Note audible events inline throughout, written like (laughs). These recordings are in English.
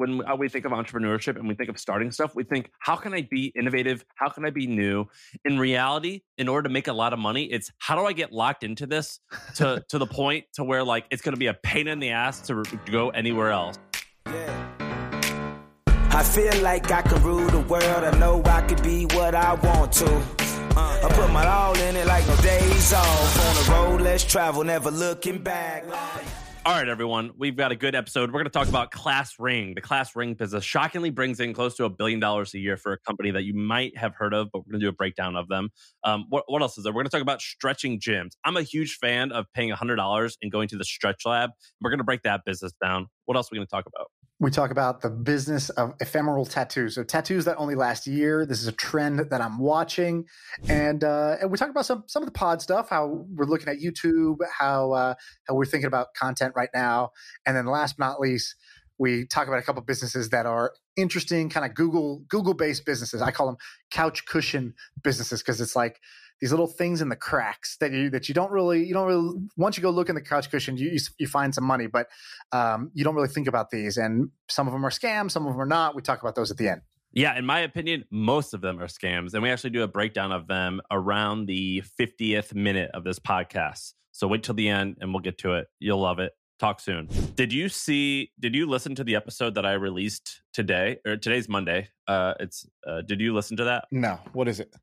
when we think of entrepreneurship and we think of starting stuff, we think, how can I be innovative? How can I be new? In reality, in order to make a lot of money, it's how do I get locked into this to (laughs) to the point to where like it's going to be a pain in the ass to go anywhere else. Yeah. I feel like I can rule the world. I know I could be what I want to. Uh, I put my all in it like no days off. On the road, let's travel, never looking back. All right, everyone, we've got a good episode. We're going to talk about Class Ring. The Class Ring business shockingly brings in close to a billion dollars a year for a company that you might have heard of, but we're going to do a breakdown of them. Um, what, what else is there? We're going to talk about stretching gyms. I'm a huge fan of paying $100 and going to the stretch lab. We're going to break that business down. What else are we going to talk about? we talk about the business of ephemeral tattoos. So tattoos that only last a year. This is a trend that I'm watching, and uh, and we talk about some some of the pod stuff. How we're looking at YouTube, how uh, how we're thinking about content right now, and then last but not least, we talk about a couple businesses that are interesting, kind of Google Google based businesses. I call them couch cushion businesses because it's like these little things in the cracks that you that you don't really you don't really once you go look in the couch cushion you you, you find some money but um, you don't really think about these and some of them are scams some of them are not we talk about those at the end yeah, in my opinion, most of them are scams. And we actually do a breakdown of them around the 50th minute of this podcast. So wait till the end and we'll get to it. You'll love it. Talk soon. Did you see, did you listen to the episode that I released today? Or today's Monday. Uh it's uh did you listen to that? No. What is it?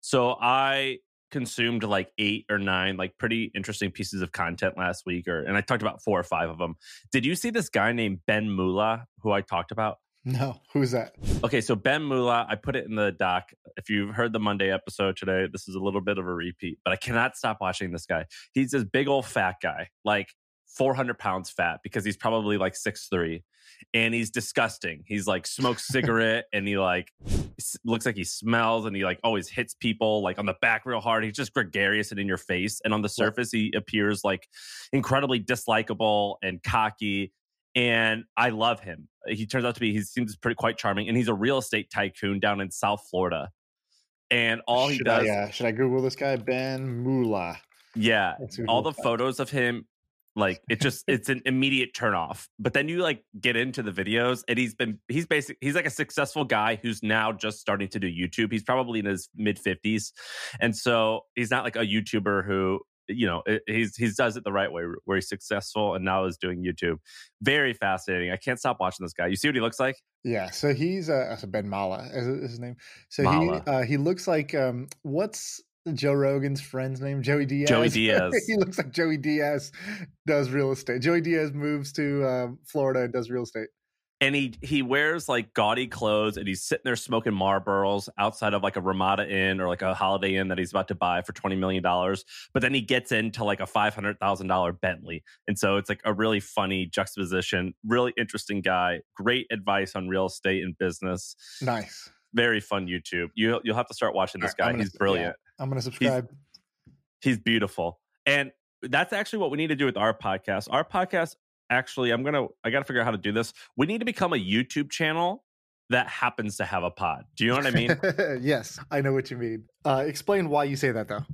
So I consumed like eight or nine like pretty interesting pieces of content last week or and I talked about four or five of them. Did you see this guy named Ben Mallah who I talked about? No, who's that? Okay, so Ben Mallah, I put it in the doc. If you've heard the Monday episode today, this is a little bit of a repeat, but I cannot stop watching this guy. He's this big old fat guy, like 400 pounds fat because he's probably like six three and he's disgusting. He's like smokes (laughs) cigarette and he like looks like he smells and he like always hits people like on the back real hard. He's just gregarious and in your face. And on the surface, he appears like incredibly dislikable and cocky. And I love him. He turns out to be he seems pretty quite charming, and he's a real estate tycoon down in South Florida. And all should he does, I, uh, should I Google this guy Ben Mallah? Yeah, all the photos of him like it just it's an immediate turn off. But then you like get into the videos and he's been he's basic he's like a successful guy who's now just starting to do YouTube. He's probably in his mid 50s. And so he's not like a YouTuber who you know he's he's does it the right way where he's successful and now is doing youtube very fascinating i can't stop watching this guy you see what he looks like yeah so he's uh ben mallah is his name so Mallah. he uh he looks like um what's Joe Rogan's friend's name, Joey Diaz. Joey (laughs) Diaz. he looks like Joey Diaz does real estate. Joey Diaz moves to um, Florida and does real estate. And he he wears like gaudy clothes and he's sitting there smoking Marlboros outside of like a Ramada Inn or like a Holiday Inn that he's about to buy for $20 million. But then he gets into like a $500,000 Bentley. And so it's like a really funny juxtaposition. Really interesting guy. Great advice on real estate and business. Nice very fun YouTube. You you'll have to start watching this guy. Gonna, He's brilliant. I'm going to subscribe. He's, he's, beautiful, and that's actually what we need to do with our podcast. Our podcast, actually, I'm gonna I got to figure out how to do this. We need to become a YouTube channel that happens to have a pod. Do you know what I mean? (laughs) yes, I know what you mean. Uh, explain why you say that though.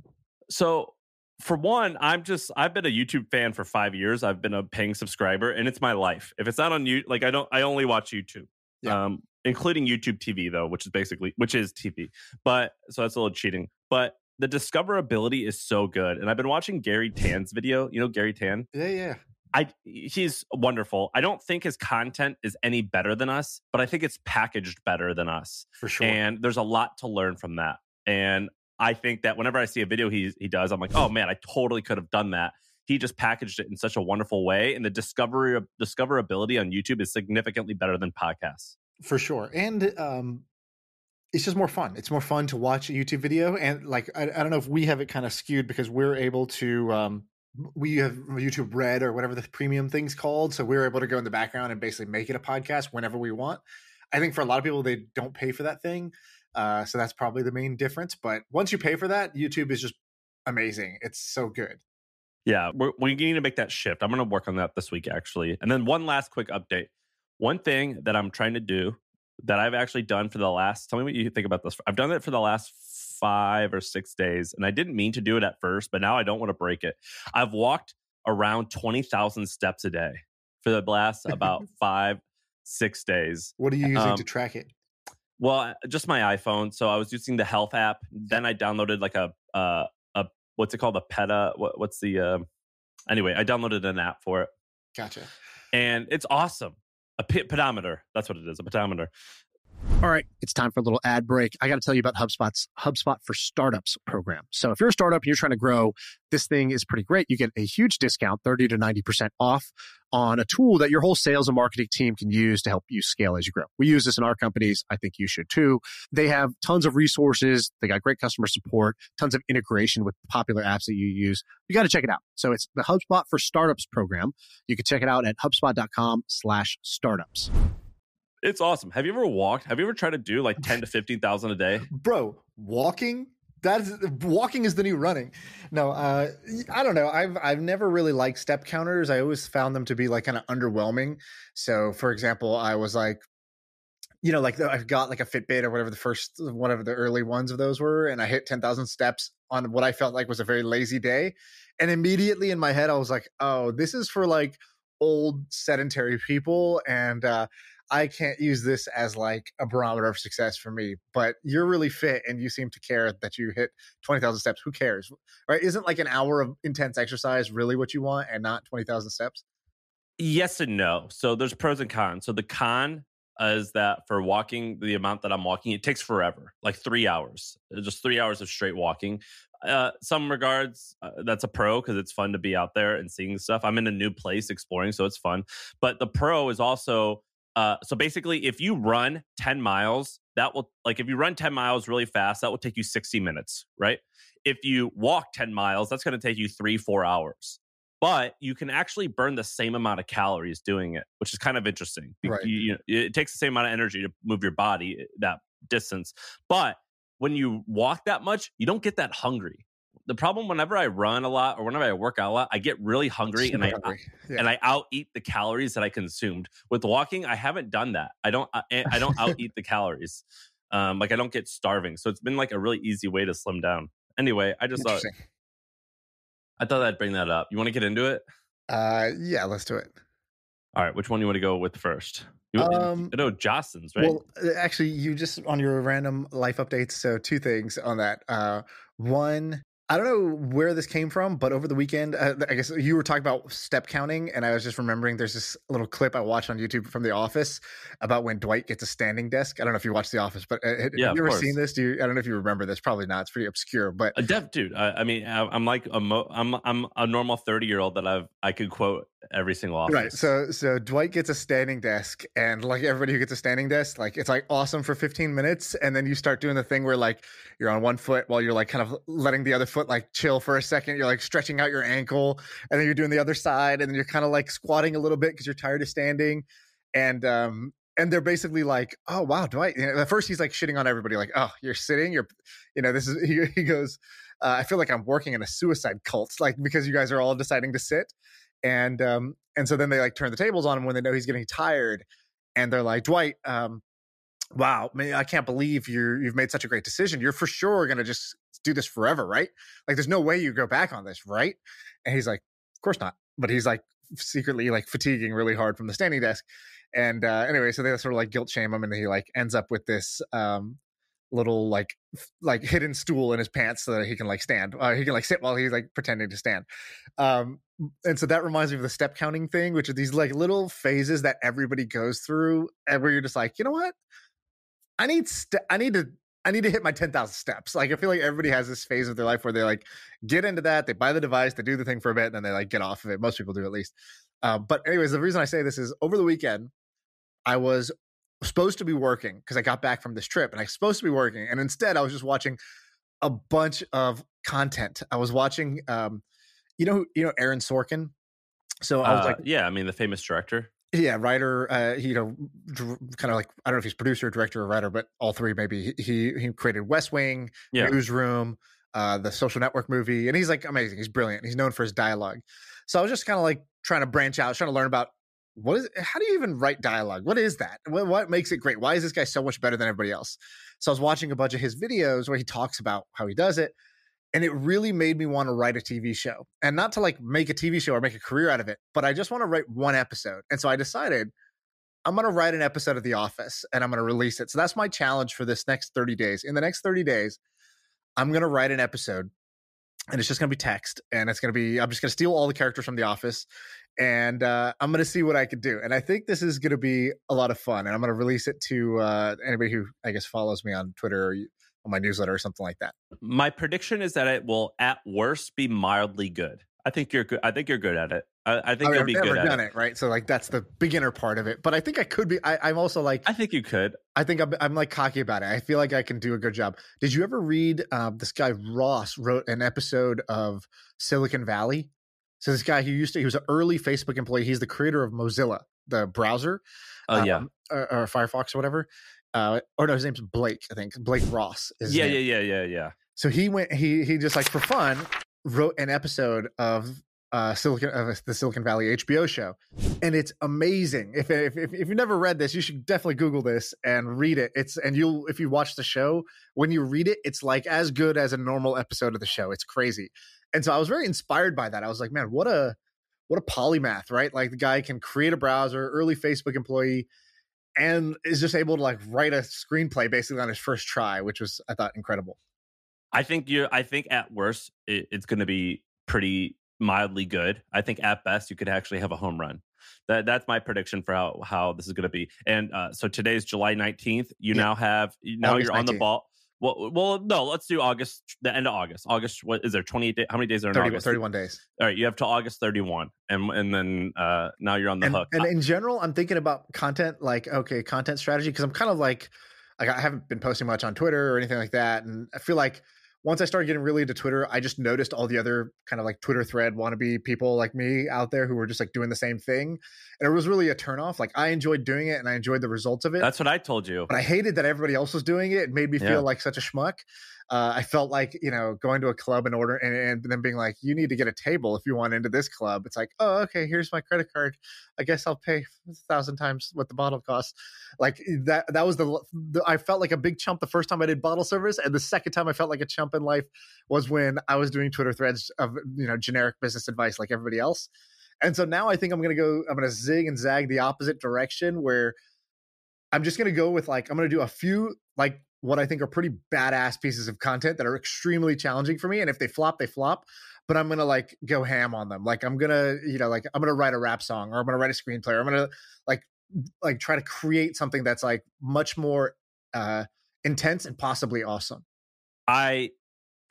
So for one, I'm just I've been a YouTube fan for five years. I've been a paying subscriber, and it's my life. If it's not on you, like I don't, I only watch YouTube. Yeah. Um, including YouTube TV though, which is basically which is TV. But so that's a little cheating. But the discoverability is so good. And I've been watching Garry Tan's video. You know Garry Tan? Yeah, yeah. I he's wonderful. I don't think his content is any better than us, but I think it's packaged better than us. For sure. And there's a lot to learn from that. And I think that whenever I see a video he he does, I'm like, oh man, I totally could have done that. He just packaged it in such a wonderful way, and the discovery discoverability on YouTube is significantly better than podcasts for sure and um it's just more fun. It's more fun to watch a youtube video and like i, I don't know if we have it kind of skewed because we're able to um we have youtube red or whatever the premium thing's called so we're able to go in the background and basically make it a podcast whenever we want. I think for a lot of people they don't pay for that thing uh so that's probably the main difference but once you pay for that youtube is just amazing. It's so good. Yeah we're, we need to make that shift. I'm going to work on that this week actually. And then one last quick update. One thing that I'm trying to do that I've actually done for the last, tell me what you think about this. I've done it for the last five or six days, and I didn't mean to do it at first, but now I don't want to break it. I've walked around 20,000 steps a day for the last about (laughs) five six days. What are you using Um, to track it? Well, uh, just my iPhone. So I was using the health app. Then I downloaded like a uh, a what's it called? A PETA. What, what's the uh, anyway? I downloaded an app for it, Gotcha. and it's awesome. A pe- pedometer. That's what it is. A pedometer. All right, it's time for a little ad break. I got to tell you about HubSpot's HubSpot for Startups program. So, if you're a startup and you're trying to grow, this thing is pretty great. You get a huge discount, 30 to 90% off on a tool that your whole sales and marketing team can use to help you scale as you grow. We use this in our companies. I think you should too. They have tons of resources. They got great customer support, tons of integration with popular apps that you use. You got to check it out. So, it's the HubSpot for Startups program. You can check it out at hubspot.com slash startups. It's awesome. Have you ever walked? Have you ever tried to do like ten to fifteen thousand a day? (laughs) bro walking? That's walking is the new running. No uh i don't know. I've i've never really liked step counters. I always found them to be like kind of underwhelming. So for example i was like you know like the- i've got like a fitbit or whatever the first whatever the early ones of those were and i hit 10,000 steps on what i felt like was a very lazy day. And immediately in my head i was like oh this is for like old sedentary people. And uh I can't use this as like a barometer of success for me, but you're really fit and you seem to care that you hit 20,000 steps. Who cares? Right? Isn't like an hour of intense exercise really what you want and not 20,000 steps? Yes and no. So there's pros and cons. So the con is that for walking the amount that I'm walking, it takes forever, like three hours, Uh, just three hours of straight walking. Uh, some regards, uh, that's a pro because it's fun to be out there and seeing stuff. I'm in a new place exploring, so it's fun. But the pro is also uh, so basically, if you run 10 miles, that will like if you run 10 miles really fast, that will take you 60 minutes, right? If you walk 10 miles, that's going to take you three, four hours but you can actually burn the same amount of calories doing it, which is kind of interesting. Right. you- you- it takes the same amount of energy to move your body eh, that distance, but when you walk that much, you don't get that hungry. The problem whenever I run a lot or whenever I work out a lot, I get really hungry and I hungry. Yeah. and I out eat the calories that I consumed. With walking, I haven't done that. I don't I, I don't out (laughs) eat the calories. Um, like I don't get starving, so it's been like a really easy way to slim down. Anyway, I just thought I thought I'd bring that up. You want to get into it? Uh, yeah, let's do it. All right, which one do you want to go with first? You, Um, no, Jostens, right? Well, uh, actually, you just on your random life updates. So, two things on that. Uh, one, I don't know where this came from, but over the weekend, uh, I guess you were talking about step counting, and I was just remembering there's this little clip I watched on YouTube from The Office about when Dwight gets a standing desk. I don't know if you watched The Office, but uh, have Yeah, of you ever course. seen this? Do you? I don't know if you remember this. Probably not. It's pretty obscure, but a deaf dude. I, I mean, I, I'm like a mo- I'm I'm a normal thirty year old that I've I could quote every single office. Right. So so Dwight gets a standing desk, and like everybody who gets a standing desk, like it's like awesome for 15 minutes, and then you start doing the thing where like you're on one foot while you're like kind of letting the other foot like chill for a second. You're like stretching out your ankle, and then you're doing the other side, and then you're kind of like squatting a little bit because you're tired of standing, and um and they're basically like, oh wow, Dwight. You know, at first he's like shitting on everybody, like, oh you're sitting, you're, you know, this is (laughs) he, he goes. Uh, I feel like I'm working in a suicide cult, like because you guys are all deciding to sit and um and so then they like turn the tables on him when they know he's getting tired and they're like dwight um wow i can't believe you're you've made such a great decision you're for sure gonna just do this forever right? Like there's no way you go back on this right? And he's like of course not. But he's like secretly like fatiguing really hard from the standing desk. And uh anyway so they sort of like guilt shame him and he like ends up with this um little like f- like hidden stool in his pants so that he can like stand uh, he can like sit while he's like pretending to stand. Um and so that reminds me of the step counting thing which are these like little phases that everybody goes through and where you're just like you know what? I need st- i need to i need to hit my 10,000 steps. Like i feel like everybody has this phase of their life where they like get into that they buy the device they do the thing for a bit and then they like get off of it. Most people do at least. Uh, but anyways the reason i say this is over the weekend i was supposed to be working because i got back from this trip and i was supposed to be working and instead i was just watching a bunch of content. I was watching um you know you know aaron sorkin? So i was Uh, like yeah, I mean the famous director. Yeah writer uh he, you know kind of like i don't know if he's producer director or writer but all three maybe he he created west wing Yeah. newsroom uh the social network movie and he's like amazing he's brilliant he's known for his dialogue. So i was just kind of like trying to branch out trying to learn about what is how do you even write dialogue? What is that? What, what makes it great? Why is this guy so much better than everybody else? So i was watching a bunch of his videos where he talks about how he does it and it really made me want to write a TV show and not to like make a TV show or make a career out of it, but I just want to write one episode. And so I decided I'm going to write an episode of The Office and I'm going to release it. So that's my challenge for this next 30 days. In the next 30 days, I'm going to write an episode and it's just going to be text and it's going to be, I'm just going to steal all the characters from The Office and uh, I'm going to see what I can do. And I think this is going to be a lot of fun. And I'm going to release it to uh, anybody who, I guess, follows me on Twitter or on my newsletter or something like that. My prediction is that it will, at worst, be mildly good. I think you're good. I think you're good at it. I, I think I mean, you'll be I've never good done it. it. right? So like that's the beginner part of it. But I think I could be. I, am also like. I think you could. I think I'm, I'm like cocky about it. I feel like I can do a good job. Did you ever read uh, this guy Ross wrote an episode of Silicon Valley? So this guy who used to he was an early Facebook employee. He's the creator of Mozilla, the browser. Oh um, yeah, or, or, Firefox or whatever. Uh, or no, his name's Blake. I think Blake Ross. Is yeah, yeah, yeah, yeah, yeah. So he went. He he just like for fun wrote an episode of uh, Silicon uh, the Silicon Valley HBO show, and it's amazing. If, if if if you've never read this, you should definitely Google this and read it. It's and you'll if you watch the show when you read it, it's like as good as a normal episode of the show. It's crazy, and so I was very inspired by that. I was like, man, what a what a polymath, right? Like the guy can create a browser, early Facebook employee, and is just able to like write a screenplay basically on his first try, which was I thought incredible. I think you're. I think at worst it, it's going to be pretty mildly good. I think at best you could actually have a home run. That that's my prediction for how how this is going to be. And uh, so today's July nineteenth. You yeah. now have now August you're on 19th. the ball. Well, well, no. Let's do August. The end of August. August. What is there? Twenty eight. How many days are in 30, August? Thirty one days. All right. You have to August thirty one, and and then uh, now you're on the and, hook. And in general, I'm thinking about content, like okay, content strategy, because I'm kind of like, like I haven't been posting much on Twitter or anything like that, and I feel like once I started getting really into Twitter, I just noticed all the other kind of like Twitter thread wannabe people like me out there who were just like doing the same thing. And it was really a turnoff. Like I enjoyed doing it and I enjoyed the results of it. That's what I told you. But I hated that everybody else was doing it. It made me feel like such a schmuck uh, I felt like you know going to a club and order and, and then being like, you need to get a table if you want into this club. It's like, oh, okay, here's my credit card. I guess I'll pay a thousand times what the bottle costs. Like that. That was the, the. I felt like a big chump the first time I did bottle service, and the second time I felt like a chump in life was when I was doing Twitter threads of you know generic business advice like everybody else. And so now I think I'm to go. I'm to zig and zag the opposite direction where. I'm just to go with like I'm to do a few like what I think are pretty badass pieces of content that are extremely challenging for me. And if they flop, they flop. But I'm gonna like go ham on them. Like I'm gonna, you know, like I'm gonna write a rap song or I'm gonna write a screenplay or I'm gonna like like try to create something that's like much more uh intense and possibly awesome. I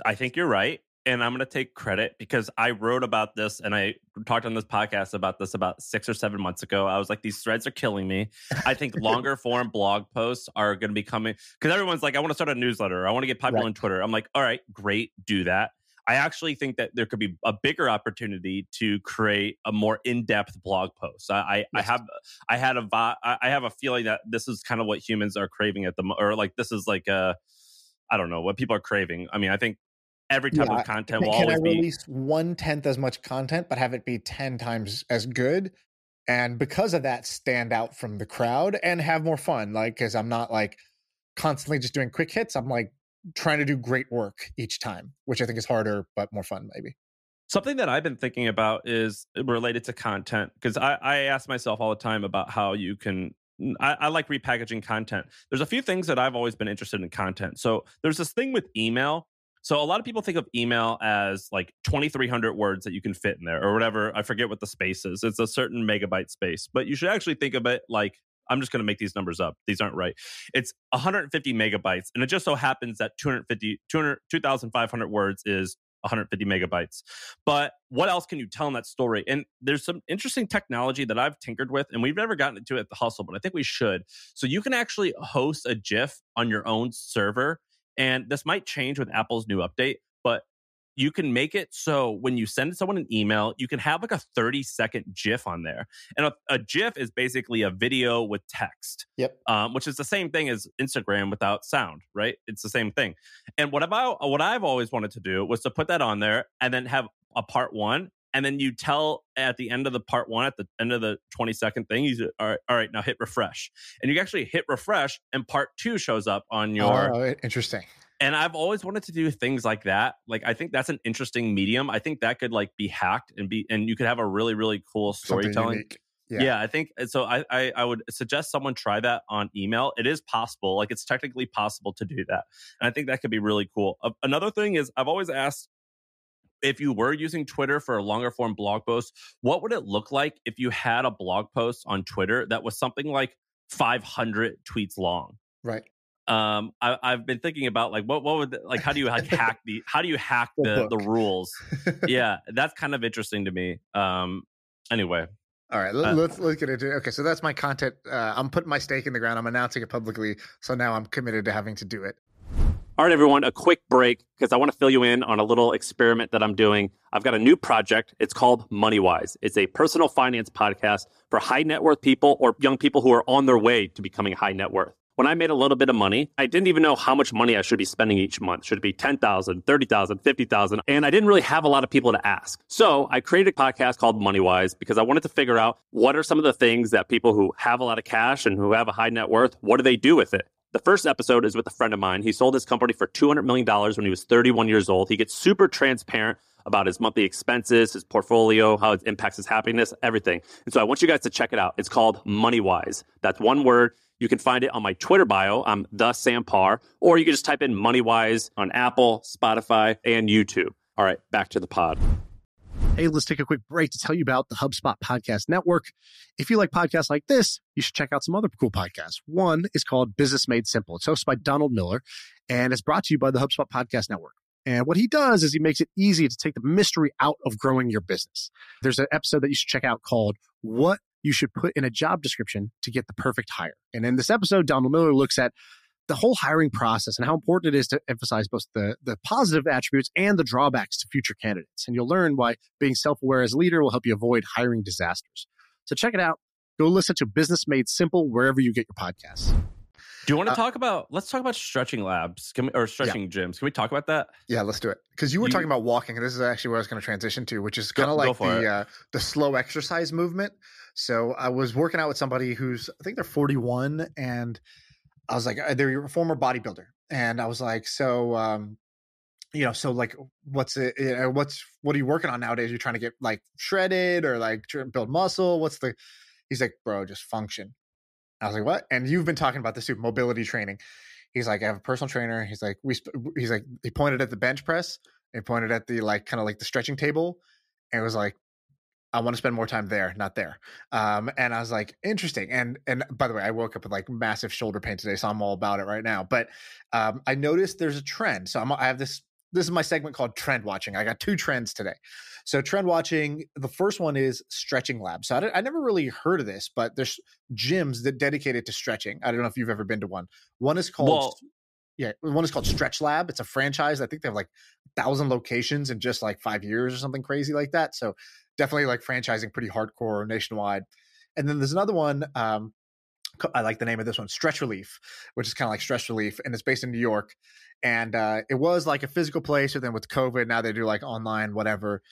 I think you're right and I'm going to take credit because I wrote about this and I talked on this podcast about this about six or seven months ago. I was like, these threads are killing me. I think (laughs) longer form blog posts are going to be coming because everyone's like, I want to start a newsletter. I want to get popular right. on Twitter. I'm like, all right, great, do that. I actually think that there could be a bigger opportunity to create a more in-depth blog post. I, I, yes. I have, I had a, I have a feeling that this is kind of what humans are craving at the, or like this is like a, I don't know what people are craving. I mean, I think every type yeah. of content will can always I release be one tenth as much content, but have it be ten times as good, and because of that, stand out from the crowd and have more fun. Like, because I'm not like constantly just doing quick hits. I'm like trying to do great work each time, which I think is harder but more fun, maybe. Something that I've been thinking about is related to content because I, I ask myself all the time about how you can I, I, like repackaging content. There's a few things that I've always been interested in content. So there's this thing with email so a lot of people think of email as like 2300 words that you can fit in there or whatever. I forget what the space is. It's a certain megabyte space, but you should actually think of it like I'm just going to make these numbers up. These aren't right. It's 150 megabytes and it just so happens that 250 200 2500 words is 150 megabytes. But what else can you tell in that story? And there's some interesting technology that I've tinkered with, and we've never gotten into it at the hustle, but I think we should. So you can actually host a GIF on your own server and this might change with Apple's new update, but you can make it so when you send someone an email, you can have like a 30 second GIF on there. And a, a GIF is basically a video with text. Yep. Um, which is the same thing as Instagram without sound, right? It's the same thing. And what about what I've always wanted to do was to put that on there and then have a part one and then you tell at the end of the part one at the end of the 20 second thing you all right all right now hit refresh and you actually hit refresh and part two shows up on your oh, interesting and i've always wanted to do things like that like i think that's an interesting medium i think that could like be hacked and be and you could have a really really cool storytelling Yeah. yeah. I think so. I, I, I would suggest someone try that on email. It is possible, like it's technically possible to do that, and I think that could be really cool. Uh, another thing is, I've always asked if you were using Twitter for a longer form blog post, what would it look like if you had a blog post on Twitter that was something like 500 tweets long? Right. Um, I, have been thinking about like what what would like how do you like hack the how do you hack (laughs) the the rules? (laughs) yeah, that's kind of interesting to me. Um, anyway. All right, uh, let's let's get into it. Okay, so that's my content. Uh, I'm putting my stake in the ground. I'm announcing it publicly. So now I'm committed to having to do it. All right, everyone, a quick break because I want to fill you in on a little experiment that I'm doing. I've got a new project. It's called MoneyWise. It's a personal finance podcast for high net worth people or young people who are on their way to becoming high net worth. When I made a little bit of money, I didn't even know how much money I should be spending each month. Should it be 10,000, 30,000, 50,000? And I didn't really have a lot of people to ask. So I created a podcast called MoneyWise because I wanted to figure out what are some of the things that people who have a lot of cash and who have a high net worth, what do they do with it? The first episode is with a friend of mine. He sold his company for $200 million when he was 31 years old. He gets super transparent about his monthly expenses, his portfolio, how it impacts his happiness, everything. And so I want you guys to check it out. It's called MoneyWise. That's one word. You can find it on my Twitter bio. I'm the Sam Parr, or you can just type in MoneyWise on Apple, Spotify, and YouTube. All right, back to the pod. Hey, let's take a quick break to tell you about the HubSpot Podcast Network. If you like podcasts like this, you should check out some other cool podcasts. One is called Business Made Simple. It's hosted by Donald Miller and it's brought to you by the HubSpot Podcast Network. And what he does is he makes it easy to take the mystery out of growing your business. There's an episode that you should check out called What You Should Put in a Job Description to Get the Perfect Hire. And in this episode, Donald Miller looks at the whole hiring process and how important it is to emphasize both the, the positive attributes and the drawbacks to future candidates. And you'll learn why being self aware as a leader will help you avoid hiring disasters. So check it out. Go listen to Business Made Simple wherever you get your podcasts. Do you want to uh, talk about? Let's talk about stretching labs we, or stretching yeah. gyms. Can we talk about that? Yeah, let's do it. Because you were you, talking about walking, and this is actually where I was going to transition to, which is kind of like the uh, the slow exercise movement. So I was working out with somebody who's I think they're 41, and I was like, uh, they're a former bodybuilder, and I was like, so, um, you know, so like, what's it? You know, what's what are you working on nowadays? You're trying to get like shredded or like build muscle? What's the? He's like, bro, just function. I was like, what? And you've been talking about this too, mobility training. He's like, I have a personal trainer. He's like, we. He's like, he pointed at the bench press. He pointed at the like kind of like the stretching table, and it was like, I want to spend more time there, not there. Um, and I was like, interesting. And and by the way, I woke up with like massive shoulder pain today, so I'm all about it right now. But um, I noticed there's a trend. So I'm, I have this. This is my segment called trend watching. I got two trends today. So trend watching. The first one is stretching lab. So I, I never really heard of this, but there's gyms that dedicated to stretching. I don't know if you've ever been to one. One is called. Well, yeah, one is called Stretch Lab. It's a franchise. I think they have like thousand locations in just like five years or something crazy like that. So definitely like franchising pretty hardcore nationwide. And then there's another one. Um, I like the name of this one, Stretch Relief, which is kind of like stress relief, and it's based in New York. And uh, it was like a physical place, but then with COVID, now they do like online, whatever.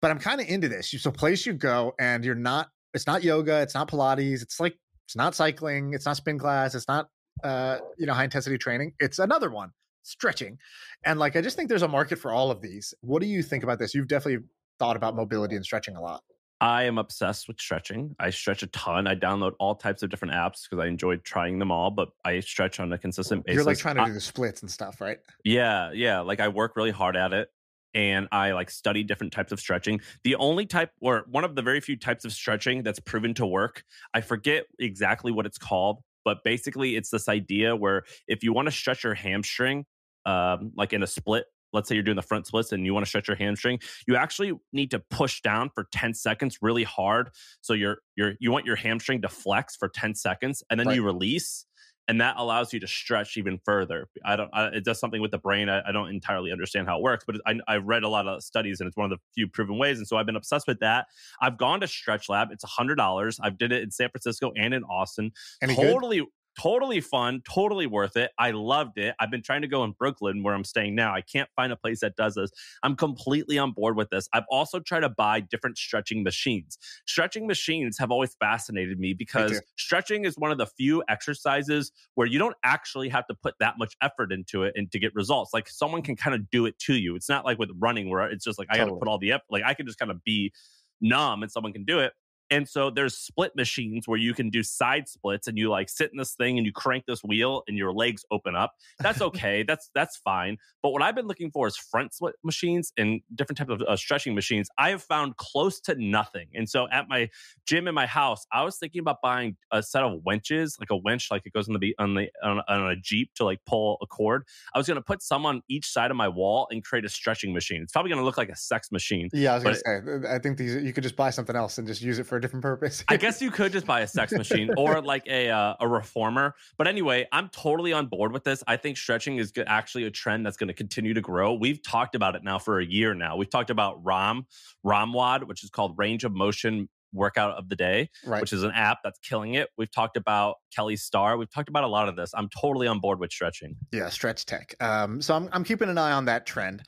But I'm kind of into this. A place you go, and you're not. It's not yoga. It's not Pilates. It's like it's not cycling. It's not spin class. It's not uh, you know high intensity training. It's another one, stretching. And like I just think there's a market for all of these. What do you think about this? You've definitely thought about mobility and stretching a lot. I am obsessed with stretching. I stretch a ton. I download all types of different apps because I enjoy trying them all, but I stretch on a consistent basis. You're like trying to do the splits and stuff, right? Yeah, yeah. Like I work really hard at it and I like study different types of stretching. The only type or one of the very few types of stretching that's proven to work, I forget exactly what it's called, but basically it's this idea where if you want to stretch your hamstring um, like in a split let's say you're doing the front splits and you want to stretch your hamstring, you actually need to push down for 10 seconds really hard. So you're you're you want your hamstring to flex for 10 seconds and then right. you release and that allows you to stretch even further. I don't. I, it does something with the brain. I, I, don't entirely understand how it works, but I, I've read a lot of studies, and it's one of the few proven ways. And so I've been obsessed with that. I've gone to Stretch Lab. It's a hundred dollars. I've did it in San Francisco and in Austin. Any totally. Good? Totally fun, totally worth it. I loved it. I've been trying to go in Brooklyn where I'm staying now. I can't find a place that does this. I'm completely on board with this. I've also tried to buy different stretching machines. Stretching machines have always fascinated me because stretching is one of the few exercises where you don't actually have to put that much effort into it and to get results. Like someone can kind of do it to you. It's not like with running where it's just like I got to put all the effort. Like I can just kind of be numb and someone can do it And so there's split machines where you can do side splits and you like sit in this thing and you crank this wheel and your legs open up. That's (laughs) okay. that's that's fine. But what I've been looking for is front split machines and different types of uh, stretching machines. I have found close to nothing. And so at my gym in my house, I was thinking about buying a set of winches, like a winch, like it goes on the on the on, on a jeep to like pull a cord. I was going to put some on each side of my wall and create a stretching machine. It's probably going to look like a sex machine. Yeah, I was going to say. I think these you could just buy something else and just use it for a different purpose. I (laughs) guess you could just buy a sex machine or like a uh, a reformer. But anyway, I'm totally on board with this. I think stretching is actually a trend that's going to continue to grow. We've talked about it now for a year now. We've talked about ROM, ROMWOD, which is called Range of Motion workout of the day, right. which is an app that's killing it. We've talked about Kelly Star. We've talked about a lot of this. I'm totally on board with stretching. Yeah, stretch tech. Um, so I'm, I'm keeping an eye on that trend.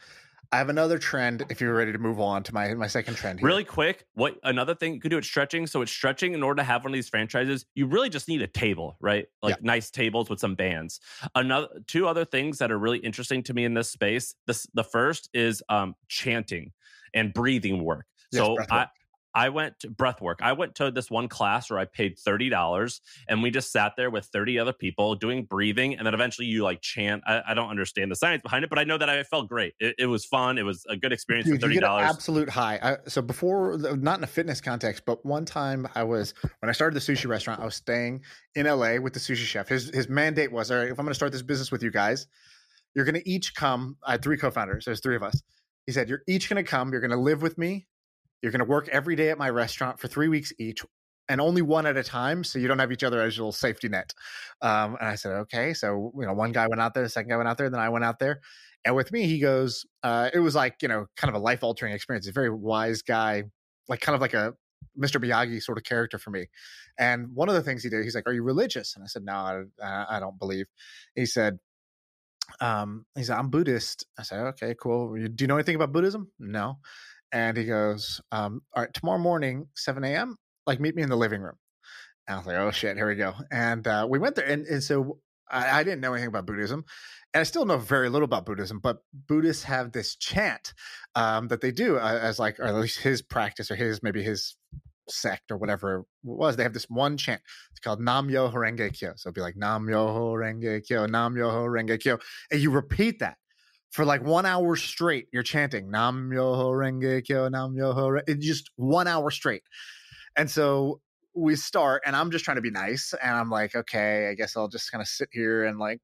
I have another trend. If you're ready to move on to my my second trend, here. really quick, what another thing you could do at stretching? So it's stretching. In order to have one of these franchises, you really just need a table, right? Like yeah. nice tables with some bands. Another two other things that are really interesting to me in this space. This the first is um, chanting and breathing work. Yes, so I, I went to breath work. I went to this one class where I paid $30 and we just sat there with 30 other people doing breathing. And then eventually you like chant. I, I don't understand the science behind it, but I know that I felt great. It, it was fun. It was a good experience Dude, for $30. absolute high. I, so before, not in a fitness context, but one time I was, when I started the sushi restaurant, I was staying in LA with the sushi chef. His, his mandate was, all right, if I'm going to start this business with you guys, you're going to each come. I had three co-founders. There's three of us. He said, you're each going to come. You're going to live with me you're going to work every day at my restaurant for three weeks each and only one at a time so you don't have each other as your safety net. Um, and i said okay. So you know one guy went out there the second guy went out there then i went out there. And with me he goes uh, it was like you know kind of a life altering experience a very wise guy like kind of like a mr miyagi sort of character for me. And one of the things he did he's like are you religious? And i said no i, I don't believe. He said um, he said i'm buddhist. I said okay cool. Do you know anything about buddhism? No and he goes, um, "All right, tomorrow morning, seven a.m. Like, meet me in the living room." And I was like, "Oh shit, here we go." And uh, we went there, and, and so I, I, didn't know anything about Buddhism, and I still know very little about Buddhism. But Buddhists have this chant um, that they do uh, as like, or at least his practice, or his maybe his sect or whatever it was. They have this one chant. It's called Nam Myoho Renge Kyo. So it'd be like Nam Myoho Renge Kyo, Nam Myoho Renge Kyo, and you repeat that for like one hour straight, you're chanting Nam Myoho Renge Kyo, Nam Myoho Renge, just one hour straight. And so we start, and I'm just trying to be nice, and I'm like, okay, I guess I'll just kind of sit here and like,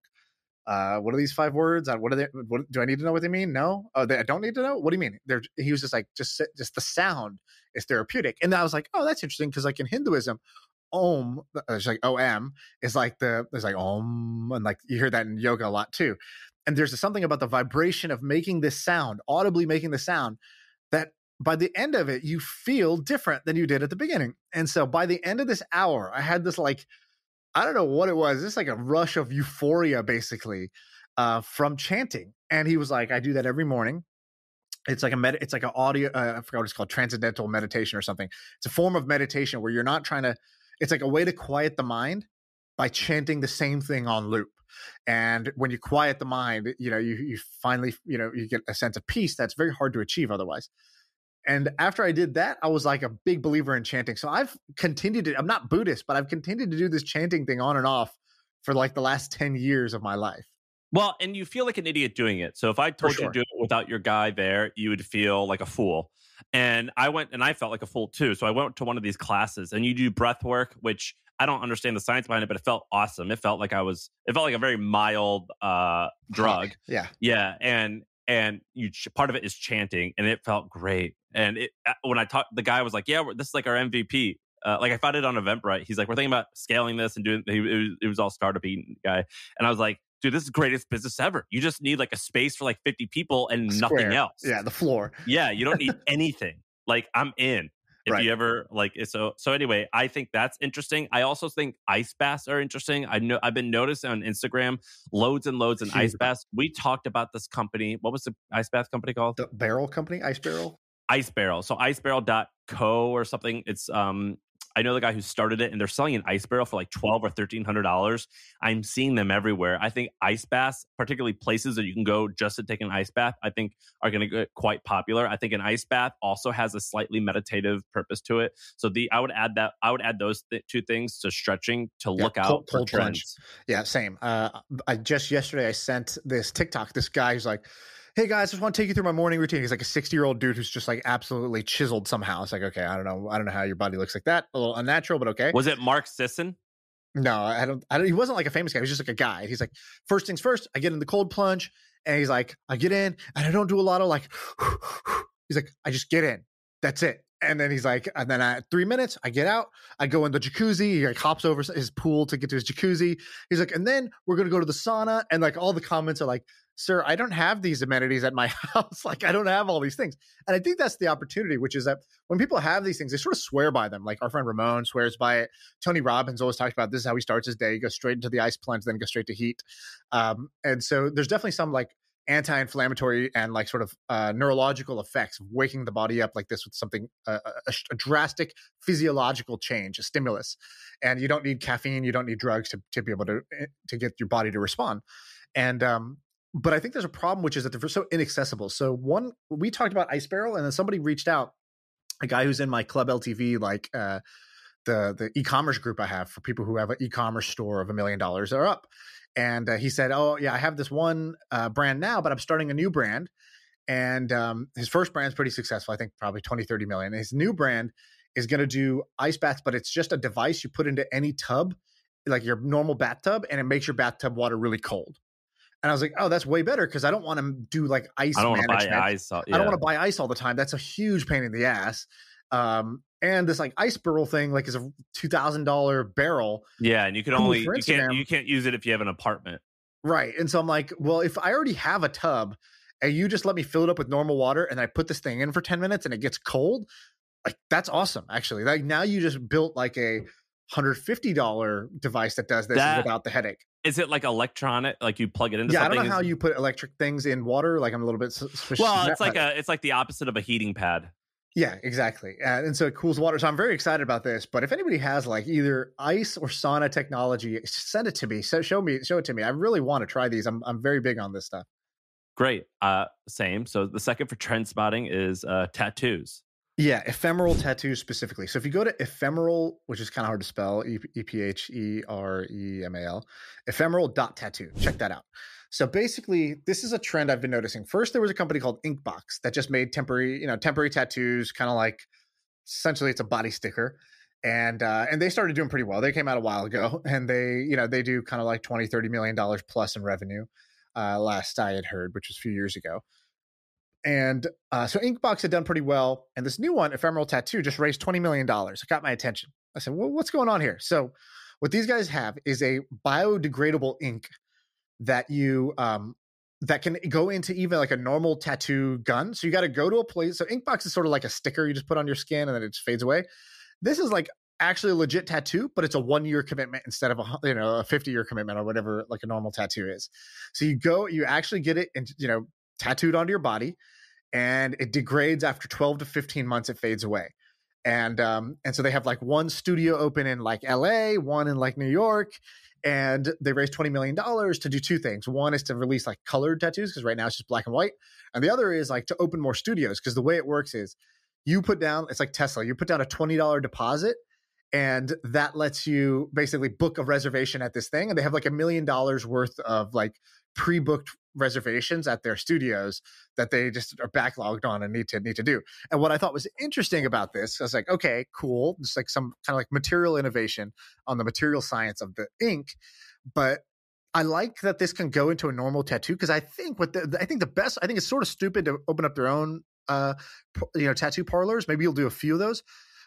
uh, what are these five words? Uh, what are they? What, do I need to know what they mean? No, oh, they, I don't need to know. What do you mean? They're, he was just like, just sit, just the sound is therapeutic, and I was like, oh, that's interesting because like in Hinduism, om uh, it's like om is like the there's like om and like you hear that in yoga a lot too and there's something about the vibration of making this sound audibly making the sound that by the end of it you feel different than you did at the beginning. And so by the end of this hour i had this like i don't know what it was this like a rush of euphoria basically uh, from chanting. And he was like i do that every morning. It's like a med it's like an audio uh, i forgot what it's called transcendental meditation or something. It's a form of meditation where you're not trying to it's like a way to quiet the mind by chanting the same thing on loop and when you quiet the mind you know you, you finally you know you get a sense of peace that's very hard to achieve otherwise and after i did that i was like a big believer in chanting so i've continued to i'm not buddhist but i've continued to do this chanting thing on and off for like the last 10 years of my life well, and you feel like an idiot doing it. So if I told sure. you to do it without your guy there, you would feel like a fool. And I went and I felt like a fool too. So I went to one of these classes and you do breath work, which I don't understand the science behind it, but it felt awesome. It felt like I was, it felt like a very mild uh, drug. Yeah. Yeah. And, and you part of it is chanting and it felt great. And it, uh, when I talked, the guy was like, yeah, this is like our MVP. Uh, like I found it on Eventbrite. He's like, we're thinking about scaling this and doing, it was, it was all startup guy. And I was like, dude, this is the greatest business ever. You just need like a space for like 50 people and Square. nothing else. Yeah, the floor. Yeah, you don't need (laughs) anything. Like I'm in if right. you ever like so so anyway i think that's interesting. I also think ice baths are interesting. I know i've been noticing on instagram loads and loads of ice baths. We talked about this company what was the ice bath company called? The barrel company? Ice barrel? Ice barrel. So icebarrel.co or something. It's um I know the guy who started it, and they're selling an ice barrel for like twelve or thirteen hundred dollars. I'm seeing them everywhere. I think ice baths, particularly places that you can go just to take an ice bath, I think are going to get quite popular. I think an ice bath also has a slightly meditative purpose to it. So the I would add that I would add those th- two things to stretching to Yeah, look out cold- for cold plunge. trends. Yeah, same. Uh, I just yesterday I sent this TikTok. This guy who's like, "Hey guys, I just want to take you through my morning routine." He's like a sixty year old dude who's just like absolutely chiseled somehow. It's like, okay, I don't know, I don't know how your body looks like that. A little unnatural, but okay. Was it Mark Sisson? No, I don't. I don't. He wasn't like a famous guy. He was just like a guy. He's like, first things first. I get in the cold plunge, and he's like, I get in, and I don't do a lot of like. (sighs) he's like, I just get in. That's it. And then he's like, and then at three minutes, I get out. I go in the jacuzzi. He like hops over his pool to get to his jacuzzi. He's like, and then we're gonna go to the sauna. And like all the comments are like, sir, I don't have these amenities at my (laughs) house. like I don't have all these things. And I think that's the opportunity, which is that when people have these things, they sort of swear by them. Like our friend Ramon swears by it. Tony Robbins always talks about this is how he starts his day. He goes straight into the ice plunge, then goes straight to heat. Um, and so there's definitely some like anti-inflammatory and like sort of uh, neurological effects of waking the body up like this with something uh, a, a drastic physiological change, a stimulus. And you don't need caffeine, you don't need drugs to to be able to eh, to get your body to respond. And um, but I think there's a problem, which is that they're so inaccessible. So one, we talked about Ice Barrel, and then somebody reached out, a guy who's in my Club LTV, like uh, the the e-commerce group I have for people who have an e-commerce store of a million dollars or up. And uh, he said, "Oh yeah, I have this one uh, brand now, but I'm starting a new brand." And um, his first brand's pretty successful. I think probably 20, 30 million. His new brand is going to do ice baths, but it's just a device you put into any tub, like your normal bathtub, and it makes your bathtub water really cold. And I was like, oh, that's way better because I don't want to do like ice. I don't to buy ice. uh, I don't want to buy ice all the time. That's a huge pain in the ass. Um, and this like ice barrel thing, like is a two thousand dollar barrel, Yeah, and you can only you can't you can't use it if you have an apartment. right? And so I'm like, well, if I already have a tub, and you just let me fill it up with normal water, and I put this thing in for ten minutes, and it gets cold, like that's awesome. Actually, like now you just built like a hundred fifty dollar device that does this That- without the headache. Is it like electronic? Like you plug it into Yeah, I something? don't know how you put electric things in water. Like I'm a little bit suspicious. Well, it's like a it's like the opposite of a heating pad. Yeah, exactly. Uh, and so it cools water. So I'm very excited about this. But if anybody has like either ice or sauna technology, send it to me. So show me, show it to me. I really want to try these. I'm I'm very big on this stuff. Great. Uh, same. So the second for trend spotting is uh, tattoos. Yeah, ephemeral tattoos specifically. So if you go to ephemeral, which is kind of hard to spell, E P H E R E M A L, ephemeral dot tattoo. Check that out. So basically, this is a trend I've been noticing. First, there was a company called Inkbox that just made temporary, you know, temporary tattoos, kind of like essentially it's a body sticker. And uh, and they started doing pretty well. They came out a while ago, (laughs) and they, you know, they do kind of like 20, 30 million dollars plus in revenue. Uh, last I had heard, which was a few years ago. And uh, so Inkbox had done pretty well, and this new one, Ephemeral Tattoo, just raised twenty million dollars. It got my attention. I said, "Well, what's going on here?" So, what these guys have is a biodegradable ink that you um, that can go into even like a normal tattoo gun. So you got to go to a place. So Inkbox is sort of like a sticker you just put on your skin and then it just fades away. This is like actually a legit tattoo, but it's a one year commitment instead of a you know a fifty year commitment or whatever like a normal tattoo is. So you go, you actually get it and you know tattooed onto your body and it degrades after 12 to 15 months it fades away and um and so they have like one studio open in like LA one in like New York and they raised 20 million dollars to do two things. One is to release like colored tattoos because right now it's just black and white and the other is like to open more studios because the way it works is you put down it's like Tesla you put down a $20 deposit and that lets you basically book a reservation at this thing and they have like a million dollars worth of like pre-booked reservations at their studios that they just are backlogged on and need to need to do. And what I thought was interesting about this, I was like, okay, cool. It's like some kind of like material innovation on the material science of the ink, but I like that this can go into a normal tattoo because I think what the, I think the best I think it's sort of stupid to open up their own uh you know tattoo parlors. Maybe you'll do a few of those.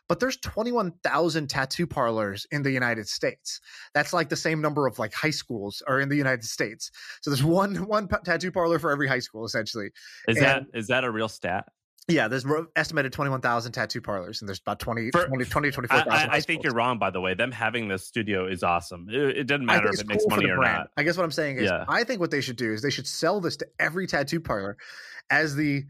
But there's 21,000 tattoo parlors in the United States. That's like the same number of like high schools are in the United States. So there's (laughs) one one tattoo parlor for every high school essentially. Is And- that is that a real stat? Yeah, there's estimated 21,000 tattoo parlors and there's about 20 For- 20 20 I, 24,000. I, I think you're wrong. By the way, them having this studio is awesome. It, it doesn't matter if it makes cool for money or brand. not. I guess what I'm saying is, Yeah. I think what they should do is they should sell this to every tattoo parlor as the,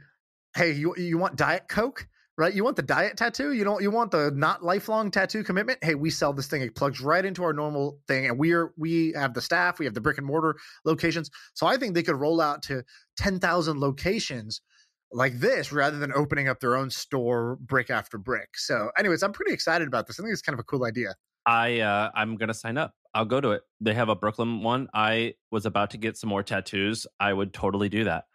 hey, you you want Diet Coke? Right? You want the diet tattoo. You don't. You want the not lifelong tattoo commitment. Hey, we sell this thing. It plugs right into our normal thing, and we're we have the staff. We have the brick and mortar locations. So I think they could roll out to ten thousand locations like this rather than opening up their own store brick after brick. So, anyways, I'm pretty excited about this. I think it's kind of a cool idea. I uh, I'm gonna sign up. I'll go to it. They have a Brooklyn one. I was about to get some more tattoos. I would totally do that.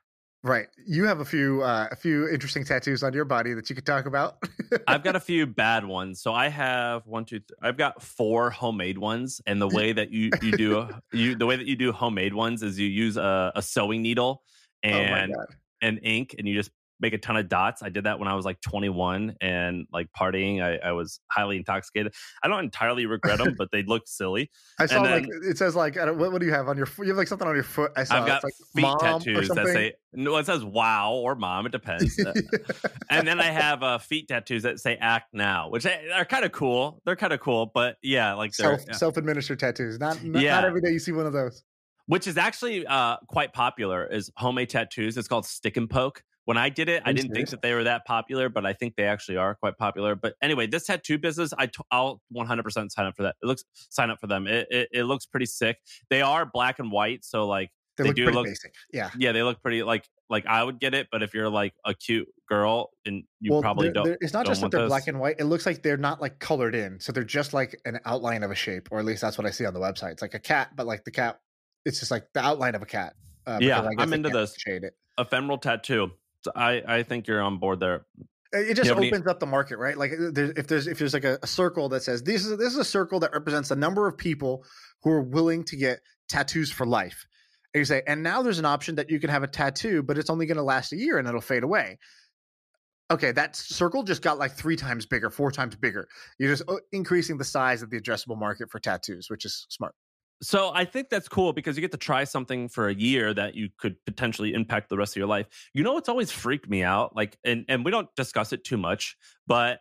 Right. You have a few uh, a few interesting tattoos on your body that you could talk about. (laughs) I've got a few bad ones. So I have one, two, I've got four homemade ones. And the way that you you do (laughs) you the way that you do homemade ones is you use a, a sewing needle oh and and ink, and you just make a ton of dots. I did that when I was like 21 and like partying. I, I was highly intoxicated. I don't entirely regret them, (laughs) but they look silly. I saw And like it says like what, what do you have on your foot? You have like something on your foot. I saw I've got it's like feet tattoos that say no. It says "wow" or "mom." It depends. Uh, (laughs) and then I have uh, feet tattoos that say "act now," which are kind of cool. They're kind of cool, but yeah, like self self administered tattoos. Not not, Yeah. not every day you see one of those. which is actually uh, quite popular. Is homemade tattoos? It's called stick and poke. When I did it, I you didn't think that they were that popular, but I think they actually are quite popular. But anyway, this tattoo business, I t- I'll 100% sign up for that. It looks sign up for them. It, it it looks pretty sick. They are black and white, so like They, They look do look- basic. Yeah. yeah, they look pretty like like I would get it. But if you're like a cute girl and you well, probably they're- don't, they're- it's not don't just that they're those. black and white. It looks like they're not like colored in, so they're just like an outline of a shape, or at least that's what I see on the website. It's like a cat, but like the cat, it's just like the outline of a cat. Uh, Yeah, I'm into this. Shade it. ephemeral tattoo. So I I think you're on board there. It just have any- opens up the market, right? Like uh, there's, if there's if there's like a, a circle that says this is this is a circle that represents the number of people who are willing to get tattoos for life. And you say, and now there's an option that you can have a tattoo, but it's only going to last a year and it'll fade away. Okay, that circle just got like three times bigger, four times bigger. You're just uh, increasing the size of the addressable market for tattoos, which is smart. So I think that's cool because you get to try something for a year that you could potentially impact the rest of your life. You know what's always freaked me out? Like and and we don't discuss it too much, but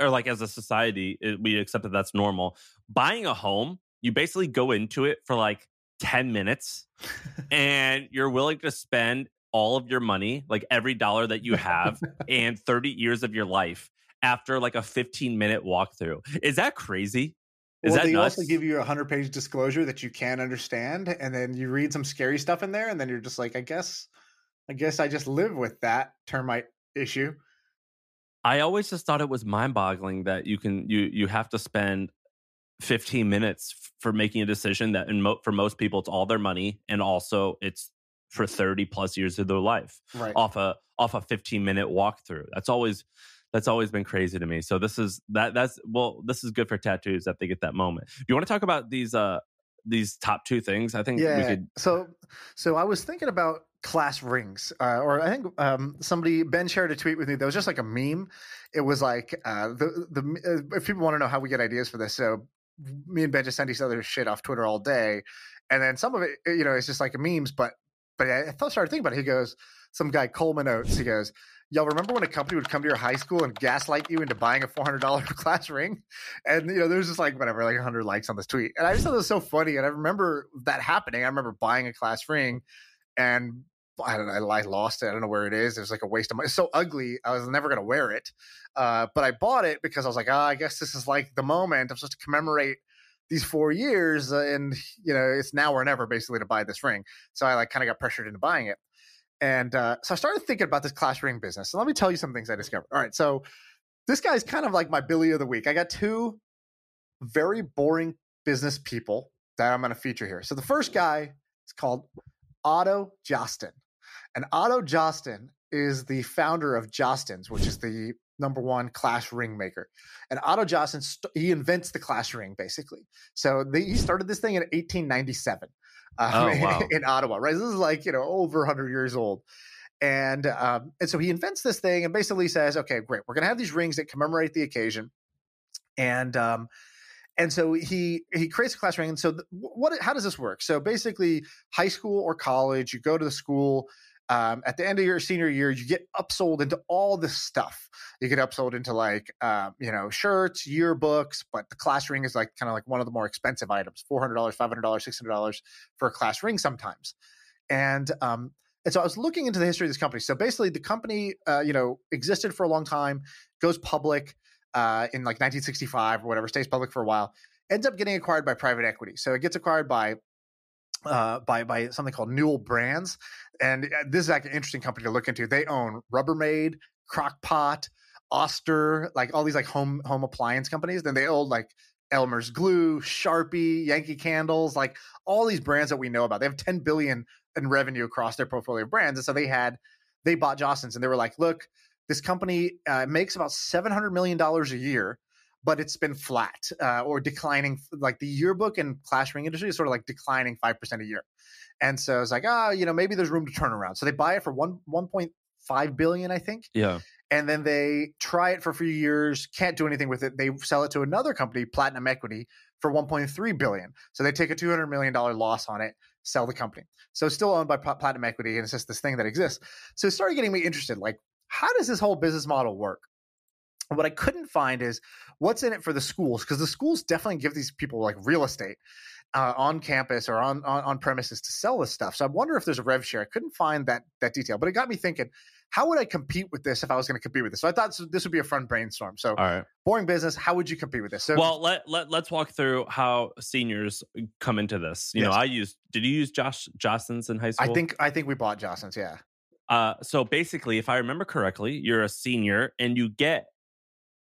or like as a society, it, we accept that that's normal. Buying a home, you basically go into it for like 10 minutes (laughs) and you're willing to spend all of your money, like every dollar that you have (laughs) and 30 years of your life after like a 15 minute walkthrough. Is that crazy? Is well, that they nuts? also give you a hundred page disclosure that you can't understand, and then you read some scary stuff in there, and then you're just like, I guess, I guess I just live with that termite issue. I always just thought it was mind-boggling that you can you you have to spend 15 minutes f- for making a decision that in mo- for most people it's all their money and also it's for 30 plus years of their life Right. off a off a 15 minute walkthrough. That's always that's always been crazy to me. So this is that that's well this is good for tattoos that they get that moment. Do you want to talk about these uh these top two things? I think we yeah. could So, so I was thinking about class rings, uh, or I think um, somebody Ben shared a tweet with me that was just like a meme. It was like uh, the the uh, if people want to know how we get ideas for this, so me and Ben just send each other shit off Twitter all day, and then some of it, you know, it's just like memes. But but I thought started thinking about it. He goes, some guy Coleman Oates. He goes. Y'all remember when a company would come to your high school and gaslight you into buying a four hundred dollar (laughs) class ring? And you know, there's just like whatever, like hundred likes on this tweet. And I just thought it was so funny. And I remember that happening. I remember buying a class ring and I don't know, I lost it. I don't know where it is. It was like a waste of money. It's so ugly. I was never gonna wear it. Uh, but I bought it because I was like, ah, I guess this is like the moment. I'm supposed to commemorate these four years, uh, and you know, it's now or never basically to buy this ring. So I like kind of got pressured into buying it. And uh, so I started thinking about this class ring business. So let me tell you some things I discovered. All right, so this guy's kind of like my Billy of the week. I got two very boring business people that I'm going to feature here. So the first guy is called Otto Josten. And Otto Josten is the founder of Jostens, which is the number one class ring maker. And Otto Josten, st- he invents the class ring basically. So they, he started this thing in 1897 um, Oh, (laughs) wow. in Ottawa, right? This is like, you know, over 100 years old. And um, and so he invents this thing and basically says, okay, great, we're gonna have these rings that commemorate the occasion, and um, and so he he creates a class ring. And so th- what? How does this work? So basically, high school or college, you go to the school. Um, at the end of your senior year, you get upsold into all this stuff. You get upsold into like um, you know shirts, yearbooks, but the class ring is like kind of like one of the more expensive items: four hundred dollars, five hundred dollars, six hundred dollars for a class ring sometimes. And um, And so I was looking into the history of this company. So basically, the company, uh, you know, existed for a long time, goes public uh, in like 1965 or whatever, stays public for a while, ends up getting acquired by private equity. So it gets acquired by uh, by by something called Newell Brands, and uh, this is like an interesting company to look into. They own Rubbermaid, Crock-Pot, Oster, like all these like home home appliance companies. Then they own like Elmer's Glue, Sharpie, Yankee Candles, like all these brands that we know about. They have 10 billion in revenue across their portfolio of brands, and so they had they bought Jostens, and they were like, look, this company uh, makes about 700 million dollars a year but it's been flat uh, or declining. Like the yearbook and class ring industry is sort of like declining five percent a year. And so it's like, ah, oh, you know, maybe there's room to turn around. So they buy it for one one point five billion, I think. Yeah. And then they try it for a few years, can't do anything with it. They sell it to another company, Platinum Equity, for 1.3 billion. So they take a 200 million dollar loss on it, sell the company. So it's still owned by Platinum Equity, and it's just this thing that exists. So it started getting me interested. Like, how does this whole business model work? What I couldn't find is what's in it for the schools because the schools definitely give these people like real estate uh, on campus or on, on, on premises to sell this stuff. So I wonder if there's a rev share. I couldn't find that that detail, but it got me thinking. How would I compete with this if I was going to compete with this? So I thought this would be a fun brainstorm. So, all right, boring business. How would you compete with this? So, well, let let let's walk through how seniors come into this. You yes. know, I used. Did you use Josh Jostens in high school? I think I think we bought Jostens. Yeah. Uh, so basically, if I remember correctly, you're a senior and you get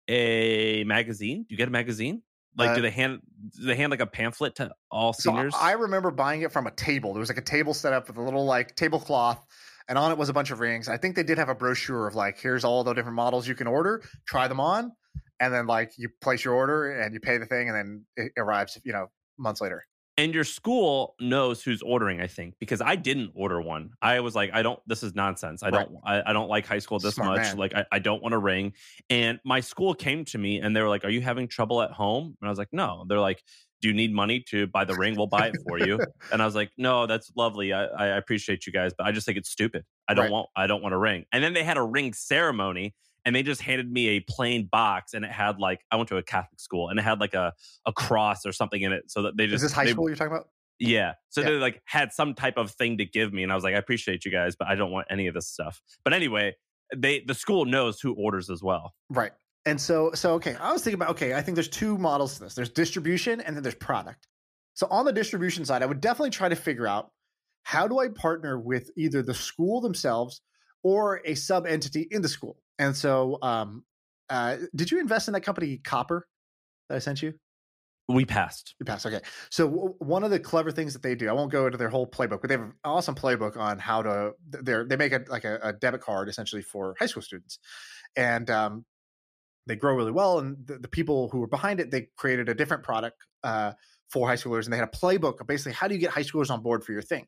a magazine? Do you get a magazine? Like, uh, do they hand do they hand like a pamphlet to all seniors? So I remember buying it from a table. There was like a table set up with a little like tablecloth, and on it was a bunch of rings. I think they did have a brochure of like, here's all the different models you can order. Try them on, and then like you place your order and you pay the thing, and then it arrives, you know, months later and your school knows who's ordering i think because i didn't order one. I was like i don't this is nonsense. I don't I, I, don't like high school this Smart much. man. like I, I don't want to ring. And my school came to me and they were like are you having trouble at home? And i was like no. They're like do you need money to buy the ring? We'll buy it for you. (laughs) And i was like no that's lovely. I, I appreciate you guys but i just think it's stupid. I don't right. want i don't want a ring. And then they had a ring ceremony and they just handed me a plain box and it had like I went to a Catholic school and it had like a a cross or something in it so that they just Is this high they, school you're talking about? Yeah. So yeah. they like had some type of thing to give me and I was like I appreciate you guys but I don't want any of this stuff. But anyway, they the school knows who orders as well. Right. And so so okay, I was thinking about okay, I think there's two models to this. There's distribution and then there's product. So on the distribution side, I would definitely try to figure out how do I partner with either the school themselves or a sub entity in the school. And so, um, uh, did you invest in that company Copper that I sent you? We passed. We passed. Okay. So w- one of the clever things that they do, I won't go into their whole playbook, but they have an awesome playbook on how to. They they make a like a, a, debit card essentially for high school students, and um, they grow really well. And the, the, people who were behind it, they created a different product uh, for high schoolers, and they had a playbook of basically how do you get high schoolers on board for your thing.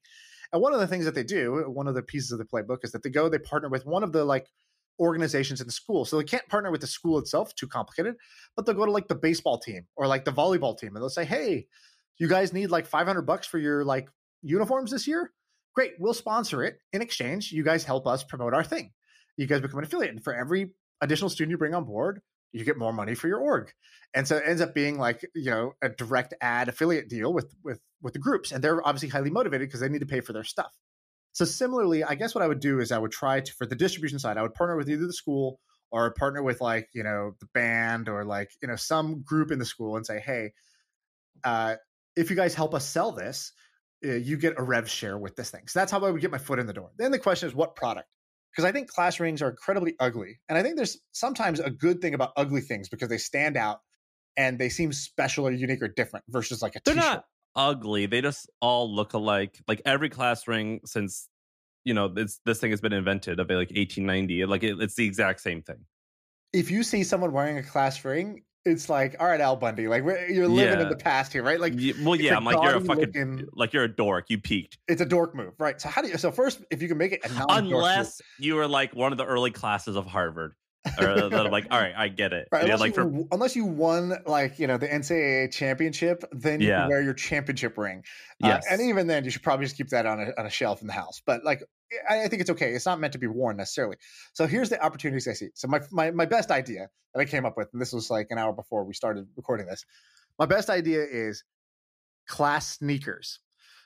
And one of the things that they do, one of the pieces of the playbook, is that they go, they partner with one of the like organizations in the school. So they can't partner with the school itself, too complicated, but they'll go to like the baseball team or like the volleyball team and they'll say, Hey, you guys need like 500 bucks for your like uniforms this year? Great. We'll sponsor it. In exchange, you guys help us promote our thing. You guys become an affiliate. And for every additional student you bring on board, you get more money for your org. And so it ends up being like, you know, a direct ad affiliate deal with with with the groups. And they're obviously highly motivated because they need to pay for their stuff. So similarly, I guess what I would do is I would try to for the distribution side, I would partner with either the school or partner with like, you know, the band or like, you know, some group in the school and say, hey, uh, if you guys help us sell this, uh, you get a rev share with this thing. So that's how I would get my foot in the door. Then the question is what product? Because I think class rings are incredibly ugly. And I think there's sometimes a good thing about ugly things because they stand out and they seem special or unique or different versus like a They're t-shirt. not ugly. They just all look alike. Like every class ring since you know this this thing has been invented of like 1890. Like it, it's the exact same thing. If you see someone wearing a class ring, it's like, all right, Al Bundy, like you're living yeah. in the past here, right? Like, yeah, well, yeah, I'm like you're a fucking looking, like you're a dork. You peaked. It's a dork move, right? So how do you? So first, if you can make it, unless you were like one of the early classes of Harvard, or that I'm like, all right, I get it. Right, unless, like you, for, unless you won like you know the NCAA championship, then you yeah. can wear your championship ring. Yes, uh, and even then, you should probably just keep that on a on a shelf in the house. But like, I, I, think it's okay. It's not meant to be worn necessarily. So here's the opportunities I see. So my my my best idea that I came up with, and this was like an hour before we started recording this. My best idea is class sneakers.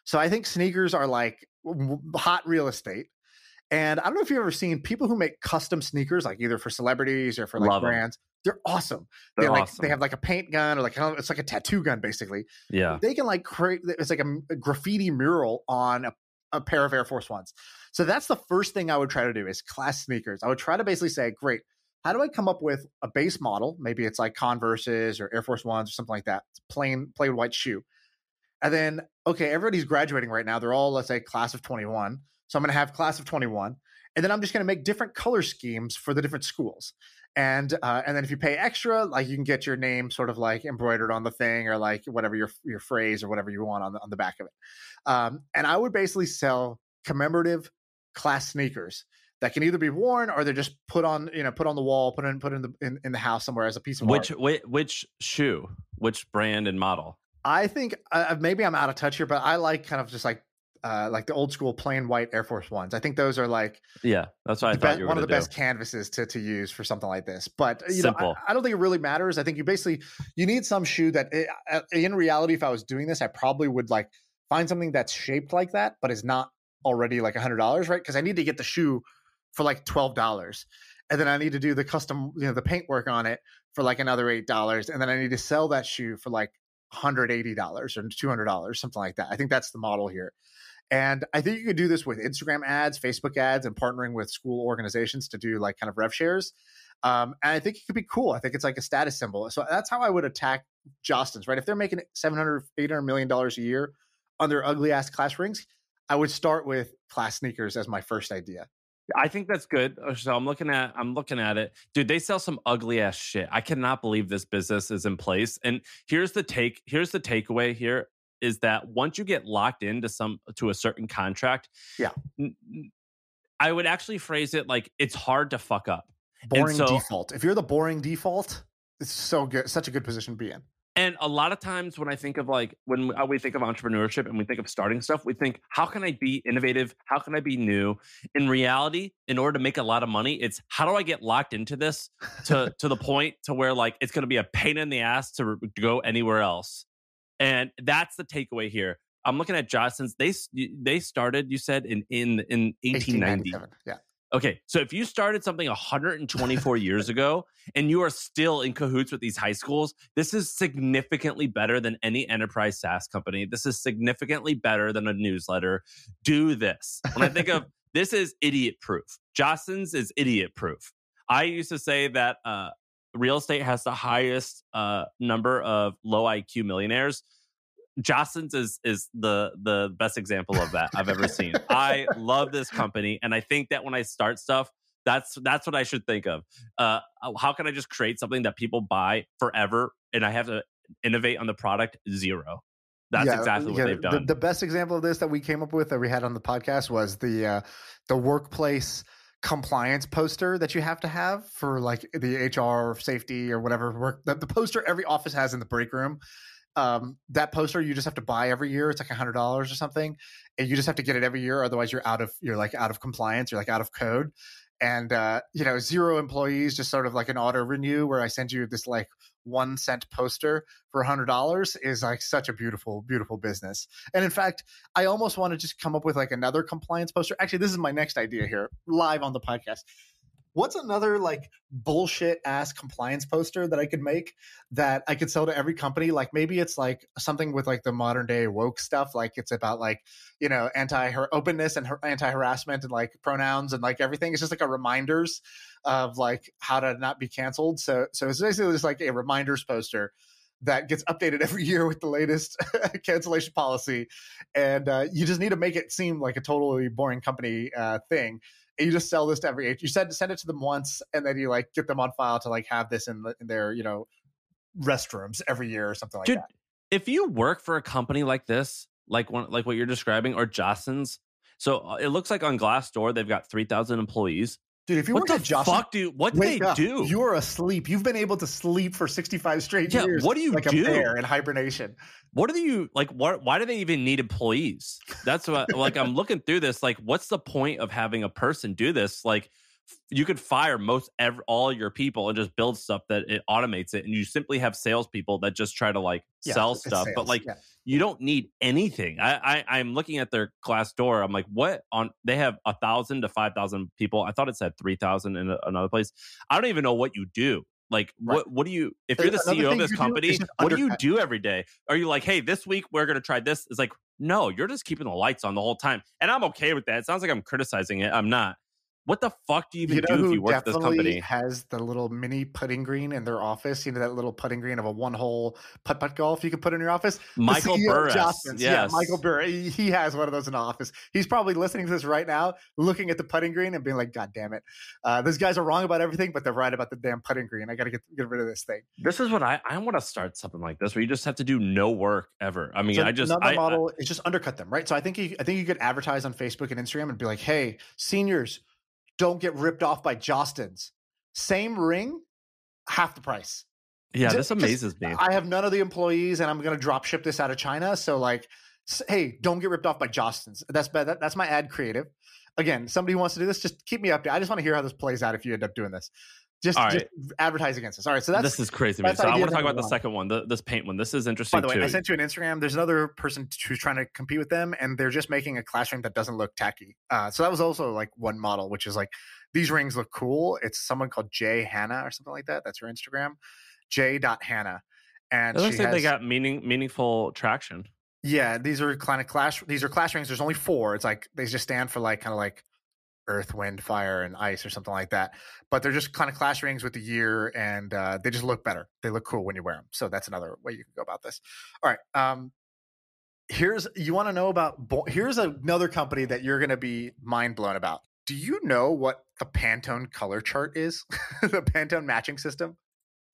So I think sneakers are like hot real estate And I don't know if you've ever seen people who make custom sneakers, like either for celebrities or for like Love brands. They're awesome. They're they like awesome. they have like a paint gun or like it's like a tattoo gun basically. yeah. They can like create it's like a, a graffiti mural on a, a pair of Air Force Ones. So that's the first thing I would try to do is class sneakers. I would try to basically say, great, how do I come up with a base model? Maybe it's like Converses or Air Force Ones or something like that. It's plain plain white shoe. And then okay, everybody's graduating right now. They're all let's say class of 21. So I'm going to have class of 21. And then I'm just going to make different color schemes for the different schools. And uh, and then if you pay extra, like you can get your name sort of like embroidered on the thing or like whatever your your phrase or whatever you want on the on the back of it. Um, and I would basically sell commemorative class sneakers that can either be worn or they're just put on you know put on the wall, put in put in the in, in the house somewhere as a piece of Which, art. which which shoe? Which brand and model? I think uh, maybe I'm out of touch here, but I like kind of just like uh, like the old school plain white Air Force Ones. I think those are like Yeah, that's what I thought be- you were one of the gonna best canvases to, to use for something like this. But you Simple. know, I, I don't think it really matters. I think you basically you need some shoe that, eh, uh, in reality, if I was doing this, I probably would like find something that's shaped like that, but is not already like a hundred dollars, right? Because I need to get the shoe for like twelve dollars, and then I need to do the custom, you know, the paint work on it for like another eight dollars, and then I need to sell that shoe for like hundred eighty dollars or two hundred dollars, something like that. I think that's the model here. And I think you could do this with Instagram ads, Facebook ads, and partnering with school organizations to do like kind of rev shares. Um, and I think it could be cool. I think it's like a status symbol. So that's how I would attack Jostens, right? If they're making 700, 800 million dollars a year on their ugly ass class rings, I would start with class sneakers as my first idea. I think that's good. Uh, So I'm looking at I'm looking at it. Dude, they sell some ugly ass shit. I cannot believe this business is in place. And here's the take here's the takeaway here is that once you get locked into some to a certain contract, Yeah. I would actually phrase it like it's hard to fuck up. Boring so- default. If you're the boring default, it's so good, such a good position to be in. And a lot of times when I think of like when we- uh, we think of entrepreneurship and we think of starting stuff, we think, how can I be innovative? How can I be new? In reality, in order to make a lot of money, it's how do I get locked into this to (laughs) to the point to where like it's going to be a pain in the ass to, to go anywhere else. And that's the takeaway here. I'm looking at Jostens'. They they started. You said in in in 1890. 1897. Yeah. Okay, so if you started something 124 years ago and you are still in cahoots with these high schools, this is significantly better than any enterprise SaaS company. This is significantly better than a newsletter. Do this. When I think of (laughs) this is idiot proof. Jostens is idiot proof. I used to say that uh, real estate has the highest uh, number of low IQ millionaires. Jostens is is the the best example of that I've ever seen. I love this company, and I think that when I start stuff, that's that's what I should think of. Uh, how can I just create something that people buy forever, and I have to innovate on the product zero? That's Yeah, exactly what yeah, they've the- done. The, best example of this that we came up with that we had on the podcast was the uh, the workplace compliance poster that you have to have for like the HR safety or whatever work. The, the poster every office has in the break room. Um, that poster you just have to buy every year. It's like a hundred dollars or something, and you just have to get it every year. Otherwise, you're out of you're like out of compliance. You're like out of code. And uh, you know, zero employees, just sort of like an auto renew where I send you this like one cent poster for a hundred dollars is like such a beautiful, beautiful business. And in fact, I almost want to just come up with like another compliance poster. Actually, this is my next idea here, live on the podcast. What's another like bullshit ass compliance poster that I could make that I could sell to every company? Like maybe it's like something with like the modern day woke stuff. Like it's about like, you know, anti openness and anti harassment and like pronouns and like everything. It's just like a reminders of like how to not be canceled. So so it's basically just like a reminders poster that gets updated (laughs) every year with the latest (laughs) cancellation policy, and uh, you just need to make it seem like a totally boring company uh, thing. And you just sell this to every age. you said send it to them once, and then you like get them on file to like have this in, the, in their you know restrooms every year or something like Dude, that. if you work for a company like this, like one, like what you're describing, or Jostens, so uh, it looks like on Glassdoor they've got three thousand employees. Dude, if you What the Josh, fuck do? What do they up. do? You're asleep. You've been able to sleep for 65 straight Yeah, years. what do you do? like do? a bear in hibernation. what do you like? What? Why do they even need employees? That's what. like I'm looking through this. Like, what's the point of having a person do this? Like, you could fire most ev- all your people and just build stuff that it automates it, and you simply have salespeople that just try to like Yeah, sell stuff. But like yeah. you don't need anything. I, I I'm looking at their Glassdoor. I'm like, what on? They have a thousand to five thousand people. I thought it said three thousand in a, another place. I don't even know what you do. Like Right. what? What do you? If you're the CEO of this do company, what do you do every day? Are you like, hey, this week we're gonna try this? It's like, no, you're just keeping the lights on the whole time, and I'm okay with that. It sounds like I'm criticizing it. I'm not. What the fuck do you even you know do if you work at this company? has the little mini putting green in their office? You know that little putting green of a one-hole putt-putt golf you can put in your office. Michael Burris. Yes. Yeah, Michael Burris. He has one of those in the office. He's probably listening to this right now, looking at the putting green and being like, "God damn it, uh, those guys are wrong about everything, but they're right about the damn putting green. I got to get get rid of this thing." This is what I I want to start something like this where you just have to do no work ever. I mean, So I just another I, I- model is just undercut them, right? So I think you, I think you could advertise on Facebook and Instagram and be like, "Hey, seniors, don't get ripped off by Jostens. Same ring, half the price." yeah, this just- amazes me. I have none of the employees, and I'm going to drop ship this out of China. So, like, hey, don't get ripped off by Jostens. That's bad. That, that's my ad creative. Again, somebody wants to do this, just keep me updated. I just want to hear how this plays out if you end up doing this. Just, All just advertise against us. All right. So that's this is crazy. So I want to talk about the one. second one, the, this paint one. This is interesting By the way, too. I sent you an Instagram. There's another person who's trying to compete with them, and they're just making a classroom that doesn't look tacky. Uh, so that was also like one model, which is like these rings look cool. It's someone called Jay Hannah or something like that. That's her Instagram, J. Hannah. And it looks she like they got meaning meaningful traction. yeah, these are kind of class. These are clash rings. There's only four. It's like they just stand for like kind of like earth, wind, fire, and ice or something like that. But they're just kind of class rings with the year, and uh, they just look better. They look cool when you wear them. So that's another way you can go about this. All right. Um, here's you want to know about. Here's another company that you're going to be mind blown about. Do you know what the Pantone color chart is? (laughs) the Pantone matching system.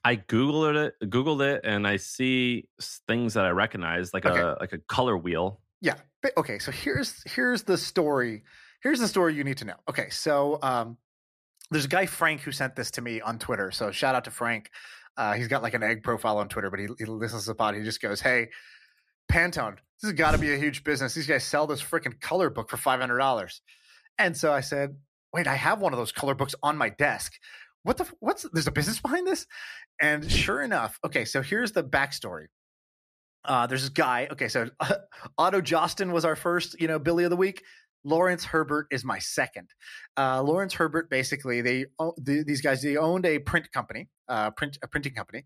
I googled it, googled it, and I see things that I recognize, like Okay. a like a color wheel. Yeah. Okay. So here's here's the story. Here's the story you need to know. Okay. So um, there's a guy Frank who sent this to me on Twitter. So shout out to Frank. Uh, he's got like an egg profile on Twitter, but he, he listens to the pod. He just goes, "Hey, Pantone, this has got to be a huge business. These guys sell this freaking color book for five hundred dollars." And so I said, "Wait, I have one of those color books on my desk. What the? What's there's a business behind this?" And sure enough, okay. So here's the backstory. Uh, there's this guy. Okay, so (laughs) Otto Josten was our first, you know, Billy of the week. Lawrence Herbert is my second. Uh, Lawrence Herbert, basically, they the, these guys they owned a print company, uh, print a printing company,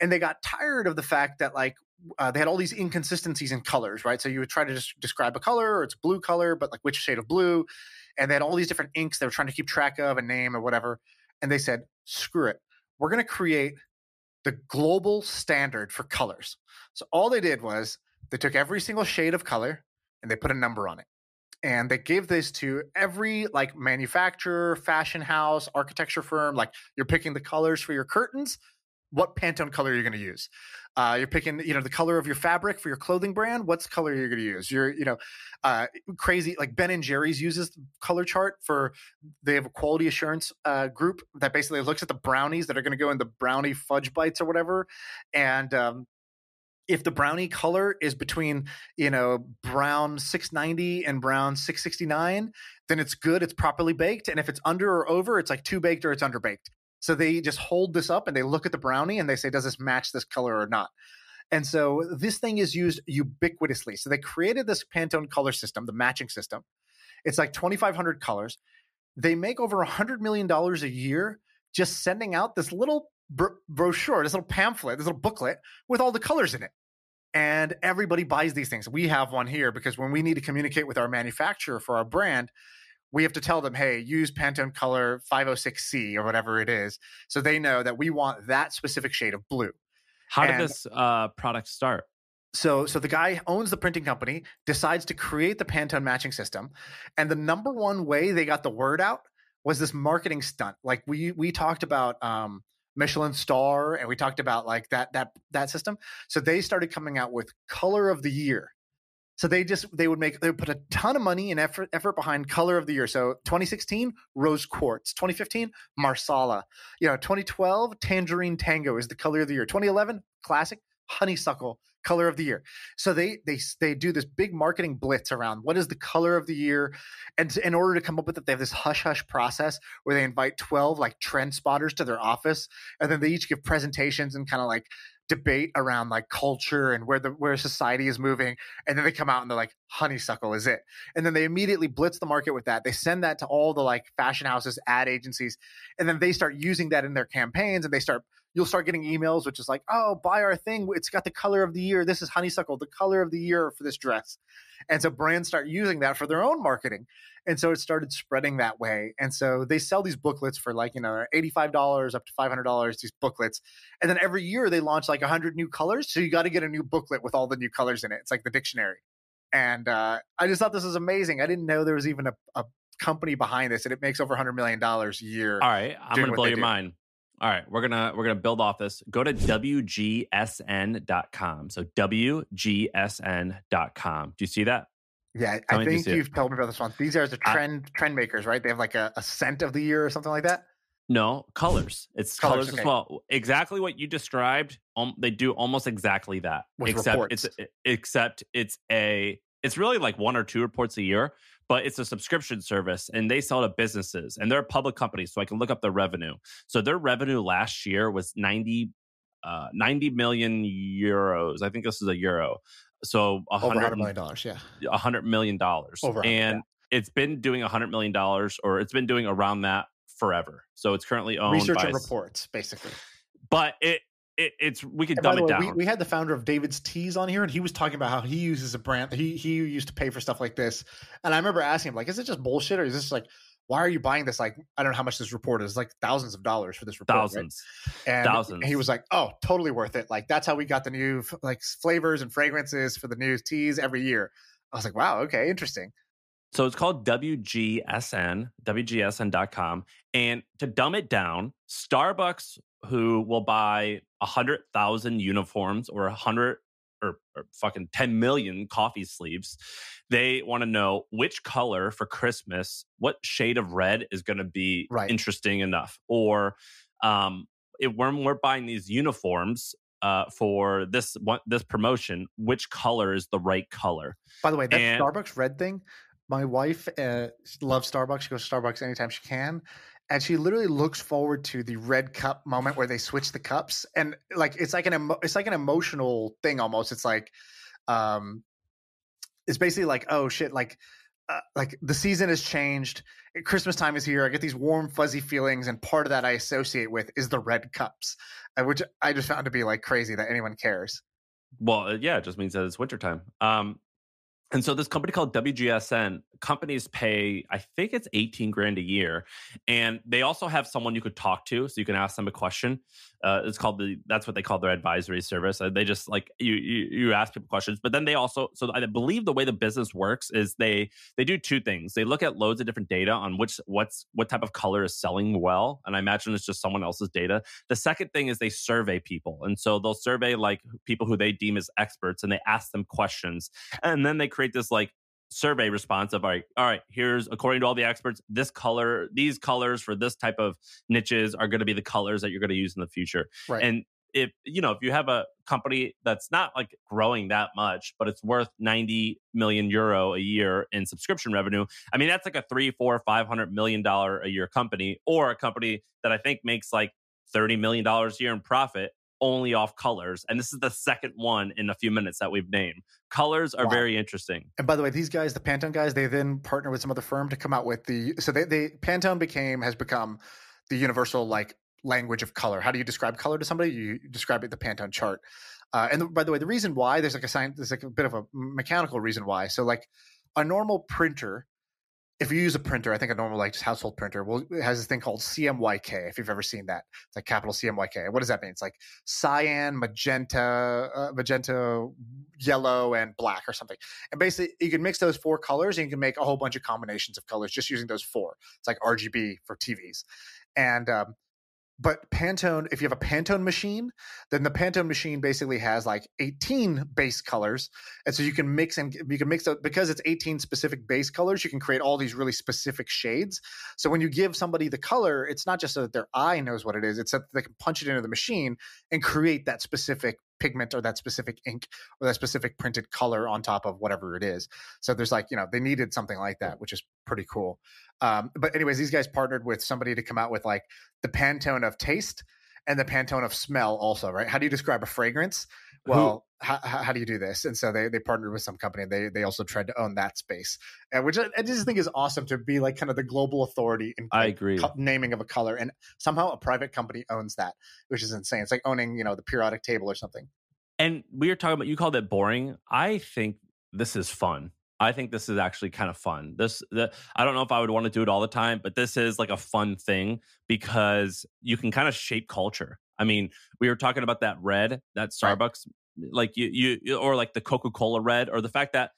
and they got tired of the fact that like uh, they had all these inconsistencies in colors, right? So you would try to just describe a color, or it's blue color, but like which shade of blue, and they had all these different inks they were trying to keep track of and name or whatever. And they said, "Screw it, we're going to create the global standard for colors." So all they did was they took every single shade of color and they put a number on it. And they gave this to every like manufacturer, fashion house, architecture firm. Like you're picking the colors for your curtains. What Pantone color you're going to use? Uh, you're picking, you know, the color of your fabric for your clothing brand. What's color you're going to use? You're, you know, uh, crazy. Like Ben and Jerry's uses the color chart for. They have a quality assurance uh, group that basically looks at the brownies that are going to go in the brownie fudge bites or whatever, and um, if the brownie color is between you know brown 690 and brown 669 then it's good it's properly baked and if it's under or over it's like too baked or it's underbaked. So they just hold this up and they look at the brownie and they say does this match this color or not? And so this thing is used ubiquitously. So they created this pantone color system the matching system. It's like 2500 colors. They make over 100 million dollars a year just sending out this little bro- brochure this little pamphlet this little booklet with all the colors in it and everybody buys these things. We have one here because when we need to communicate with our manufacturer for our brand, we have to tell them, hey, use Pantone color 506C or whatever it is. So they know that we want that specific shade of blue. How did this uh, product start? So, so the guy owns the printing company, decides to create the Pantone matching system, and the number one way they got the word out was this marketing stunt. Like we we talked about um, Michelin Star, and we talked about like that that that system. So they started coming out with color of the year. So they just they would make they would put a ton of money and effort effort behind color of the year. So 2016 rose quartz, 2015 marsala, you know 2012 tangerine tango is the color of the year. 2011 classic honeysuckle color of the year. So they they they do this big marketing blitz around what is the color of the year, and in order to come up with it, they have this hush hush process where they invite twelve like trend spotters to their office, and then they each give presentations and kind of like debate around like culture and where the where society is moving and then they come out and they're like honeysuckle is it and then they immediately blitz the market with that they send that to all the like fashion houses ad agencies and then they start using that in their campaigns and they start you'll start getting emails which is like oh buy our thing. It's got the color of the year. This is honeysuckle the color of the year for this dress. And so brands start using that for their own marketing. And so it started spreading that way. And so they sell these booklets for like you know $85 up to $500 these booklets. And then every year they launch like 100 new colors. So you got to get a new booklet with all the new colors in it. It's like the dictionary. And uh, i just thought this was amazing. I didn't know there was even a, a company behind this and it makes over 100 million dollars a year all right. I'm gonna blow your do. mind all right we're gonna we're gonna build off this go to wgsn.com so wgsn.com do you see that yeah Tell i you think it. you've told me about this one these are the I- trend trend makers right they have like a, a scent of the year or something like that No, colors. It's Colors, colors, okay. as well. Exactly what you described. Um, they do almost exactly that. With except reports. it's except it's a it's really like one or two reports a year, but it's a subscription service and they sell to businesses and they're a public company, so I can look up their revenue. So their revenue last year was 90 uh 90 million euros. I think this is a euro. So a over 100 hundred million dollars yeah a hundred million dollars. Over And it's been doing a hundred million dollars or it's been doing around that forever. So it's currently owned research by and reports basically but it, it it's we could And dumb it way, down. we, we had the founder of David's Teas on here, and he was talking about how he uses a brand. He he used to pay for stuff like this, and I remember asking him like, "Is it just bullshit, or is this like, why are you buying this? Like, I don't know how much this report is. Like thousands of dollars for this report, right?" thousands. And thousands. he was like, "Oh, totally worth it. Like that's how we got the new like flavors and fragrances for the new teas every year." I was like, "Wow, okay, interesting." So it's called WGSN, WGSN.com. And to dumb it down, Starbucks, who will buy 100,000 uniforms or 100 or, or fucking 10 million coffee sleeves, they want to know which color for Christmas, what shade of red is going to be Right. interesting enough. Or um, if, when we're buying these uniforms, uh, for this one, this promotion, which color is the right color? By the way, that And- Starbucks red thing, my wife uh, loves Starbucks. She goes to Starbucks anytime she can. And she literally looks forward to the red cup moment where they switch the cups. And like it's like an emo- it's like an emotional thing almost. It's like um it's basically like, oh shit, like uh, like the season has changed. Christmas time is here. I get these warm, fuzzy feelings, and part of that I associate with is the red cups, uh, which I just found to be like crazy that anyone cares. Well, uh, yeah, it just means that it's wintertime. Um, and so this company called WGSN, companies pay, I think it's 18 grand a year. And they also have someone you could talk to. So you can ask them a question. Uh, it's called the, that's what they call their advisory service. Uh, they just like, you, you, you ask people questions, but then they also, so I believe the way the business works is they, they do two things. They look at loads of different data on which, what's, what type of color is selling well. And I imagine it's just someone else's data. The second thing is they survey people. And so they'll survey like people who they deem as experts and they ask them questions. And then they create this like survey response of like, all right, here's according to all the experts, this color, these colors for this type of niches are going to be the colors that you're going to use in the future. Right. And if you know, if you have a company that's not like growing that much, but it's worth 90 million euro a year in subscription revenue, I mean that's like a three, four, five hundred million dollar a year company, or a company that I think makes like 30 million dollars a year in profit only off colors. And this is the second one in a few minutes that we've named. Colors are Wow. very interesting. And by the way, these guys, the Pantone guys, they then partner with some other firm to come out with the. So they, they Pantone became has become the universal like language of color. How do you describe color to somebody? You describe it the Pantone chart. Uh, and the, by the way, the reason why there's like a sign, there's like a bit of a mechanical reason why. So like a normal printer, if you use a printer, I think a normal like just household printer will it has this thing called CMYK. If you've ever seen that, it's like capital CMYK. What does that mean? It's like cyan, magenta, uh, magenta, yellow, and black or something. And basically, you can mix those four colors and you can make a whole bunch of combinations of colors just using those four. It's like RGB for TVs. And um, but Pantone, if you have a Pantone machine, then the Pantone machine basically has like 18 base colors. And so you can mix and you can mix up because it's 18 specific base colors, you can create all these really specific shades. So when you give somebody the color, it's not just so that their eye knows what it is, it's that they can punch it into the machine and create that specific pigment or that specific ink or that specific printed color on top of whatever it is. So there's like, you know, they needed something like that, which is pretty cool. Um, but anyways, these guys partnered with somebody to come out with like the Pantone of taste and the Pantone of smell also, right? How do you describe a fragrance? Well, how, how, do you do this? And so they, they partnered with some company and they, they also tried to own that space, and which I, I just think is awesome to be like kind of the global authority in I agree. co- naming of a color. And somehow a private company owns that, which is insane. It's like owning, you know, the periodic table or something. And we were talking about you called it boring. I think this is fun. I think this is actually kind of fun. This the I don't know if I would want to do it all the time, but this is like a fun thing because you can kind of shape culture. I mean, we were talking about that red, that Right. Starbucks, like you you or like the Coca Cola red, or the fact that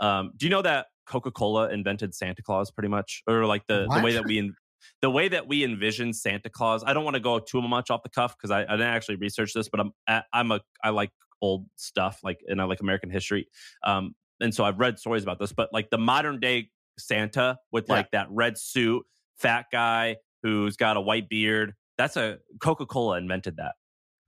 um, do you know that Coca Cola invented Santa Claus pretty much, or like the the way that we en- the way that we envision Santa Claus. I don't want to go too much off the cuff because I, I didn't actually research this, but I'm I- I'm a I like old stuff like and I like American history. Um, and so I've read stories about this, but like the modern day Santa with Yeah. like that red suit, fat guy who's got a white beard. That's a Coca Cola invented that.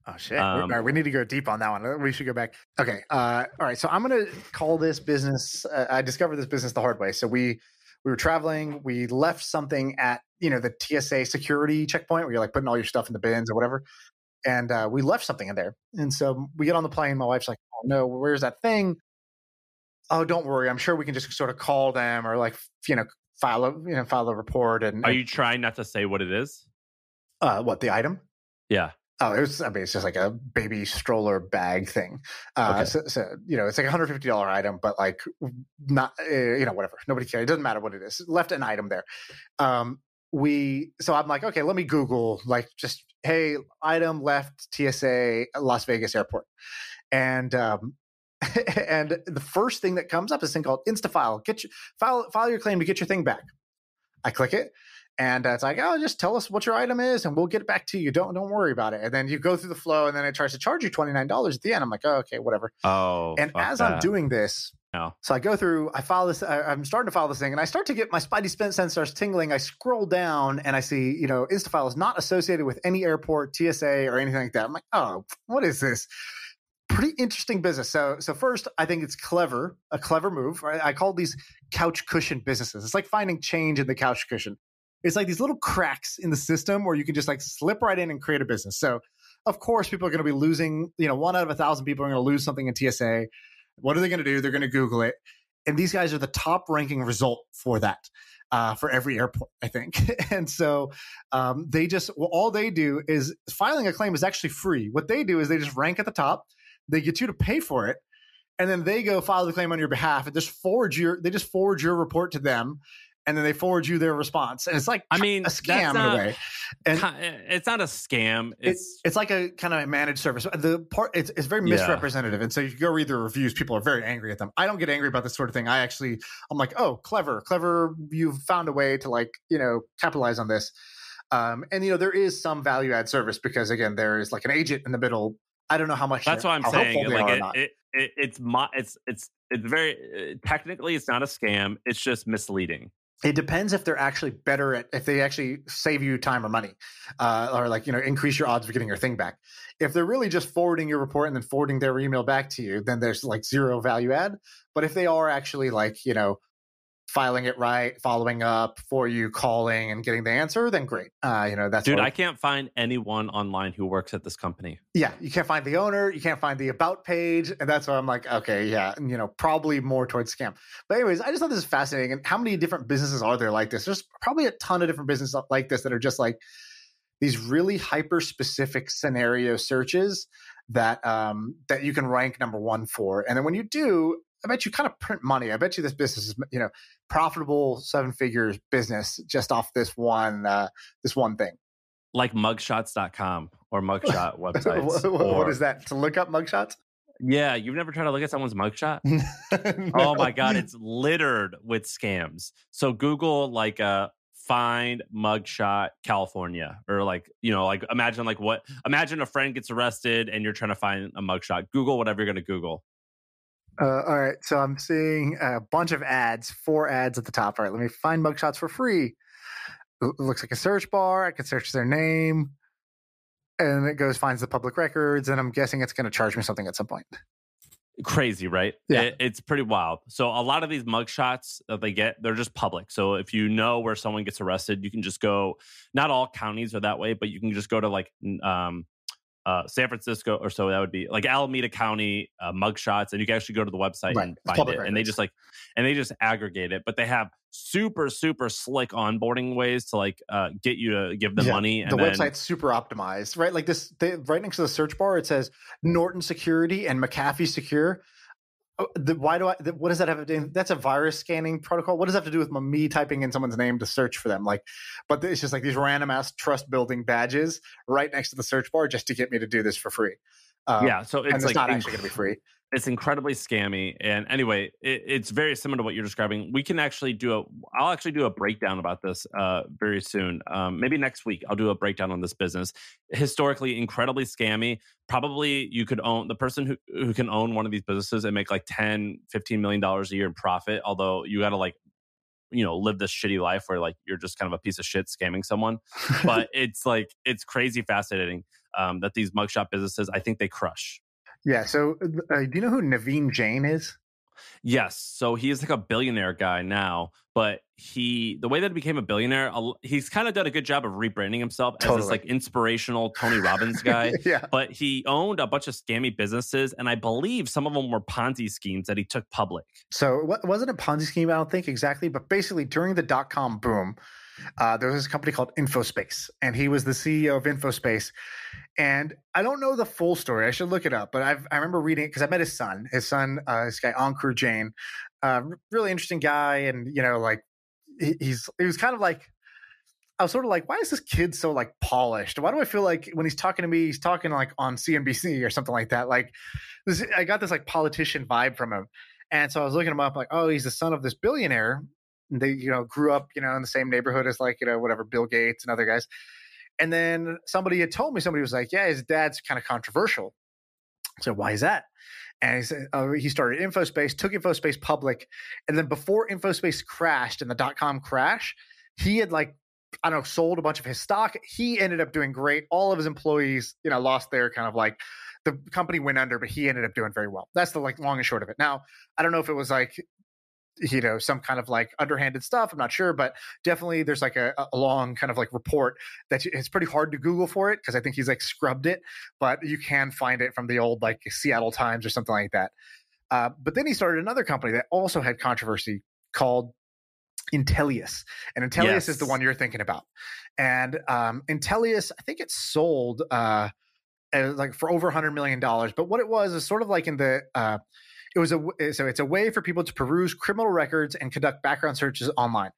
Oh shit! Um, all right, we need to go deep on that one. We should go back. Okay. Uh, all right. So I'm gonna call this business. Uh, I discovered this business the hard way. So we we were traveling. We left something at you know the TSA security checkpoint where you're like putting all your stuff in the bins or whatever. And uh, we left something in there. And so we get on the plane. My wife's like, "Oh no, where's that thing?" Oh, don't worry. I'm sure we can just sort of call them or like you know file a you know file a report. And Are you trying not to say what it is? Uh, what the item? Yeah. Oh, it was. I mean, it's just like a baby stroller bag thing. Uh, Okay. so, so you know, it's like a hundred fifty dollar item, but like not, uh, you know, whatever. Nobody cares. It doesn't matter what it is. Left an item there. Um, we. So I'm like, okay, let me Google like just hey, item left TSA Las Vegas Airport, and um, (laughs) and the first thing that comes up is a thing called InstaFile. Get your file file your claim to get your thing back. I click it. And uh, it's like, oh, just tell us what your item is, and we'll get it back to you. Don't don't worry about it. And then you go through the flow, and then it tries to charge you twenty nine dollars at the end. I'm like, oh, okay, whatever. Oh. and as I'm doing this, No. so I go through, I file this, I, I'm starting to file this thing, and I start to get my spidey sense starts tingling. I scroll down, and I see, you know, InstaFile is not associated with any airport, TSA, or anything like that. I'm like, oh, what is this? Pretty interesting business. So, so first, I think it's clever, a clever move. Right? I call these couch cushion businesses. It's like finding change in the couch cushion. It's like these little cracks in the system where you can just like slip right in and create a business. So, of course, people are going to be losing. You know, one out of a thousand people are going to lose something in TSA. What are they going to do? They're going to Google it, and these guys are the top ranking result for that uh, for every airport, I think. (laughs) and so um, they just well, all they do is filing a claim is actually free. What they do is they just rank at the top. They get you to pay for it, and then they go file the claim on your behalf and just forward your they just forward your report to them, and then they forward you their response. And it's like I mean, a scam that's in a way. And it's not a scam. it's It's it's like a kind of managed service. The part it's, it's very Yeah. misrepresentative, and so you go read the reviews. People are very angry at them. I don't get angry about this sort of thing. I actually I'm like, oh, clever, clever. You've found a way to like you know capitalize on this. Um, and you know there is some value add service because again there is like an agent in the middle. I don't know how much. that's what I'm saying. helpful they are or Like it, it, it, it's mo- it's it's it's very uh, technically it's not a scam. It's just misleading. It depends if they're actually better at if they actually save you time or money, uh, or like you know increase your odds of getting your thing back. If they're really just forwarding your report and then forwarding their email back to you, then there's like zero value add. But if they are actually like you know filing it right, following up for you, calling and getting the answer, then great. Uh, you know that's Dude, I can't find anyone online who works at this company. yeah, you can't find the owner, you can't find the about page, and that's why I'm like, okay, yeah, and, you know, probably more towards scam. But anyways, I just thought this is fascinating. And how many different businesses are there like this? There's probably a ton of different businesses like this that are just like these really hyper specific scenario searches that um that you can rank number one for. And then when you do, I bet you kind of print money. I bet you this business is you know profitable seven figures business just off this one uh this one thing. Like mugshots.com or (laughs) mugshot websites. what, what or- is that? To look up mugshots? Yeah, you've never tried to look at someone's mugshot? (laughs) Oh my god, it's littered with scams. So Google like uh find mugshot California or like you know like imagine like what imagine a friend gets arrested and you're trying to find a mugshot. Google whatever you're going to Google. Uh, all right, so I'm seeing a bunch of ads, four ads at the top. All right, let me find mugshots for free. It looks like a search bar. I can search their name. and it goes finds the public records, and I'm guessing it's going to charge me something at some point. Crazy, right? Yeah. It- it's pretty wild. So a lot of these mugshots that they get, they're just public. So if you know where someone gets arrested, you can just go. Not all counties are that way, but you can just go to like um, uh, San Francisco or so. That would be like Alameda County uh, mugshots, and you can actually go to the website Right. and find it. And they just like, and they just aggregate it. But they have super super slick onboarding ways to like uh, get you to give them Yeah, money. And the then, website's super optimized, right? Like this, they, right next to the search bar, it says Norton Security and McAfee Secure. Oh, The, why do I? The, what does that have to do? That's a virus scanning protocol. What does that have to do with me typing in someone's name to search for them? Like, but it's just like these random ass trust building badges right next to the search bar just to get me to do this for free. Um, yeah, so and it's it's not inc- actually going to be free. It's incredibly scammy and anyway it, it's very similar to what you're describing. We can actually do a i'll actually do a breakdown about this uh, very soon um, maybe next week i'll do a breakdown on this business. Historically incredibly scammy probably you could own the person who, who can own one of these businesses and make like 10 15 million dollars a year in profit although you got to like you know live this shitty life where like you're just kind of a piece of shit scamming someone. (laughs) But it's like it's crazy fascinating um, that these mugshot businesses i think they crush yeah. So, uh, do you know who Naveen Jain is? Yes. So he's like a billionaire guy now, but he the way that he became a billionaire, he's kind of done a good job of rebranding himself as this like inspirational Tony Robbins guy. (laughs) yeah. But he owned a bunch of scammy businesses, and I believe some of them were Ponzi schemes that he took public. So it wasn't a Ponzi scheme, I don't think exactly, but basically during the dot com boom, uh, there was this company called Infospace, and he was the CEO of Infospace. And I don't know the full story. I should look it up, but I've, I remember reading it because I met his son. His son, uh, this guy Ankur Jain, uh, really interesting guy, and you know, like he, he's he was kind of like. I was sort of like, why is this kid so like polished? Why do I feel like when he's talking to me, he's talking like on CNBC or something like that? Like, this, I got this like politician vibe from him. And so I was looking him up, like, oh, he's the son of this billionaire. And They, you know, grew up, you know, in the same neighborhood as like, you know, whatever Bill Gates and other guys. And then somebody had told me, somebody was like, yeah, his dad's kind of controversial. So why is that? And he said, oh, he started InfoSpace, took InfoSpace public, and then before InfoSpace crashed and the dot com crash, he had like I don't know, sold a bunch of his stock. He ended up doing great. All of his employees, you know, lost their kind of like the company went under, but he ended up doing very well. That's the like long and short of it. Now, I don't know if it was like you know some kind of like underhanded stuff i'm not sure but definitely there's like a, a long kind of like report that it's pretty hard to google for it because i think he's like scrubbed it but you can find it from the old like seattle times or something like that uh, but then he started another company that also had controversy called Intelius, and Intelius is the one you're thinking about. And um, Intelius, I think it sold uh, like for over 100 million dollars. But what it was is sort of like in the uh, it was a w- eh, so it's a way for people to peruse criminal records and conduct background searches online.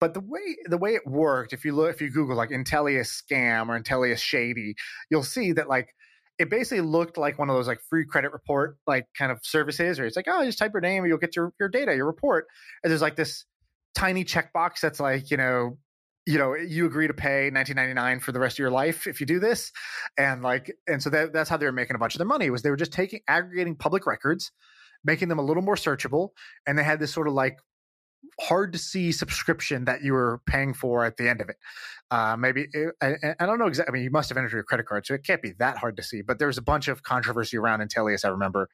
But the way the way it worked, if you look if you Google like Intelius scam or Intelius shady, you'll see that like it basically looked like one of those like free credit report like kind of services, where it's like oh just type your name and you'll get your your data your report. And there's like this tiny checkbox that's like you know you know you agree to pay 1999 for the rest of your life if you do this and like and so that, that's how they were making a bunch of their money was they were just taking aggregating public records making them a little more searchable and they had this sort of like hard to see subscription that you were paying for at the end of it uh, maybe it, I, I don't know exactly i mean you must have entered your credit card so it can't be that hard to see but there was a bunch of controversy around intelius i remember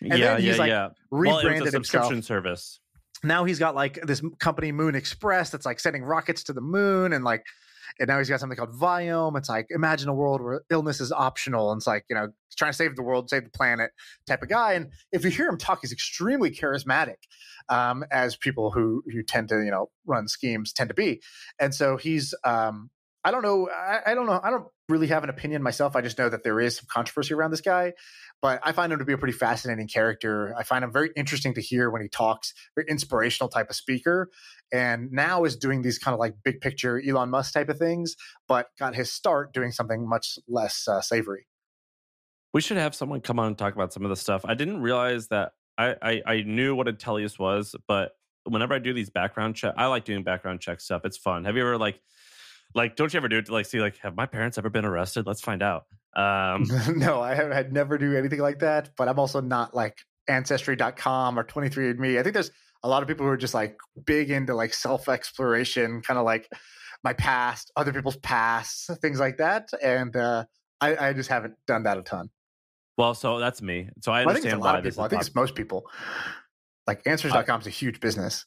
And yeah, then he's, yeah, like, yeah. Well, it was rebranded himself subscription service. now he's got like this company Moon Express that's like sending rockets to the moon and like and now he's got something called Viome. It's like imagine a world where illness is optional and it's like, you know, he's trying to save the world, save the planet type of guy. And if you hear him talk, he's extremely charismatic, um, as people who who tend to, you know, run schemes tend to be. And so he's um I don't know. I, I don't know. I don't really have an opinion myself. I just know that there is some controversy around this guy, but I find him to be a pretty fascinating character. I find him very interesting to hear when he talks, very inspirational type of speaker. And now is doing these kind of like big picture Elon Musk type of things, but got his start doing something much less uh, savory. We should have someone come on and talk about some of the stuff. I didn't realize that I, I, I knew what Intelius was, but whenever I do these background check, I like doing background check stuff. It's fun. Have you ever like, like, don't you ever do it to like see like, have my parents ever been arrested? Let's find out. (laughs) Um, no, I have had never do anything like that, but I'm also not like ancestry.com or 23andme. I think there's a lot of people who are just like big into like self exploration, kind of like my past, other people's past, things like that. And uh, I, I just haven't done that a ton. Well, so that's me. So I Well, I understand think it's a why lot of people. I think it's most people. Like answers.com is a huge business.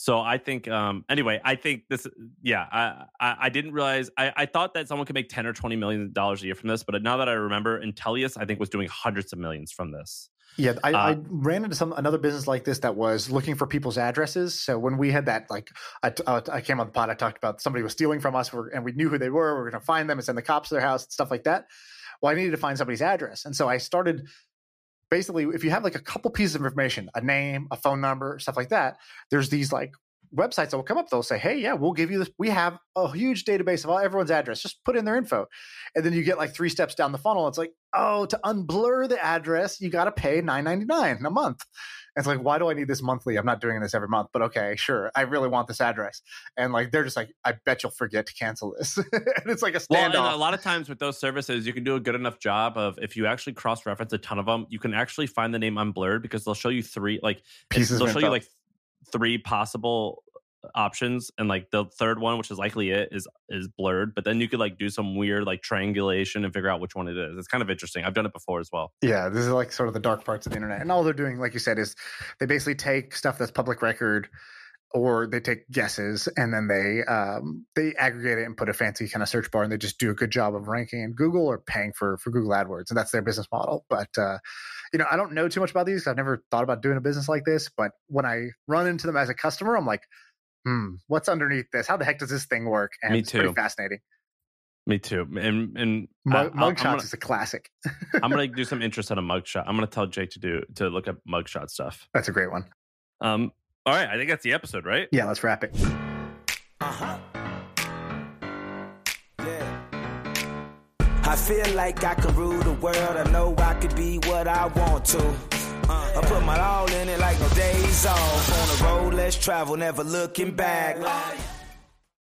So I think, um, anyway, I think this, yeah, I, I, I didn't realize, I, I thought that someone could make 10 or 20 million dollars a year from this, but now that I remember, Intelius, I think was doing hundreds of millions from this. Yeah, I, Uh, I ran into some another business like this that was looking for people's addresses. So when we had that, like, I, uh, I came on the pod, I talked about somebody was stealing from us, we're, and we knew who they were. We are going to find them and send the cops to their house and stuff like that. Well, I needed to find somebody's address, and so I started. Basically, if you have like a couple pieces of information, a name, a phone number, stuff like that, there's these like websites that will come up. They'll say, "Hey, yeah, we'll give you this. We have a huge database of all everyone's address. Just put in their info." And then you get like three steps down the funnel. It's like, "Oh, to unblur the address, you got to pay nine ninety nine a month." It's like, why do I need this monthly? I'm not doing this every month, but okay, sure. I really want this address. And like, they're just like, I bet you'll forget to cancel this. (laughs) and it's like a Well, and standoff. a lot of times with those services, you can do a good enough job of if you actually cross reference a ton of them, you can actually find the name unblurred because they'll show you three, like, Pieces they'll show you like three possible options and like the third one which is likely it is is blurred but then you could like do some weird like triangulation and figure out which one it is it's kind of interesting i've done it before as well Yeah, this is like sort of the dark parts of the internet. And all they're doing, like you said, is they basically take stuff that's public record or they take guesses and then they um, they aggregate it and put a fancy kind of search bar and they just do a good job of ranking in Google or paying for for Google AdWords. And that's their business model. But uh, you know, I don't know too much about these I've never thought about doing a business like this. But when I run into them as a customer, I'm like, hmm, what's underneath this? How the heck does this thing work? And Me it's pretty too. fascinating. me too and and Mug, I- mugshots gonna, is a classic. (laughs) I'm gonna do some interest on a mugshot i'm gonna tell jake to do to look up mugshot stuff That's a great one. um all right i think that's the episode right Yeah, let's wrap it. Uh-huh. Yeah. I feel like I can rule the world. I know I could be what I want to. I put my all in it like no days off. On the road, let's travel, never looking back.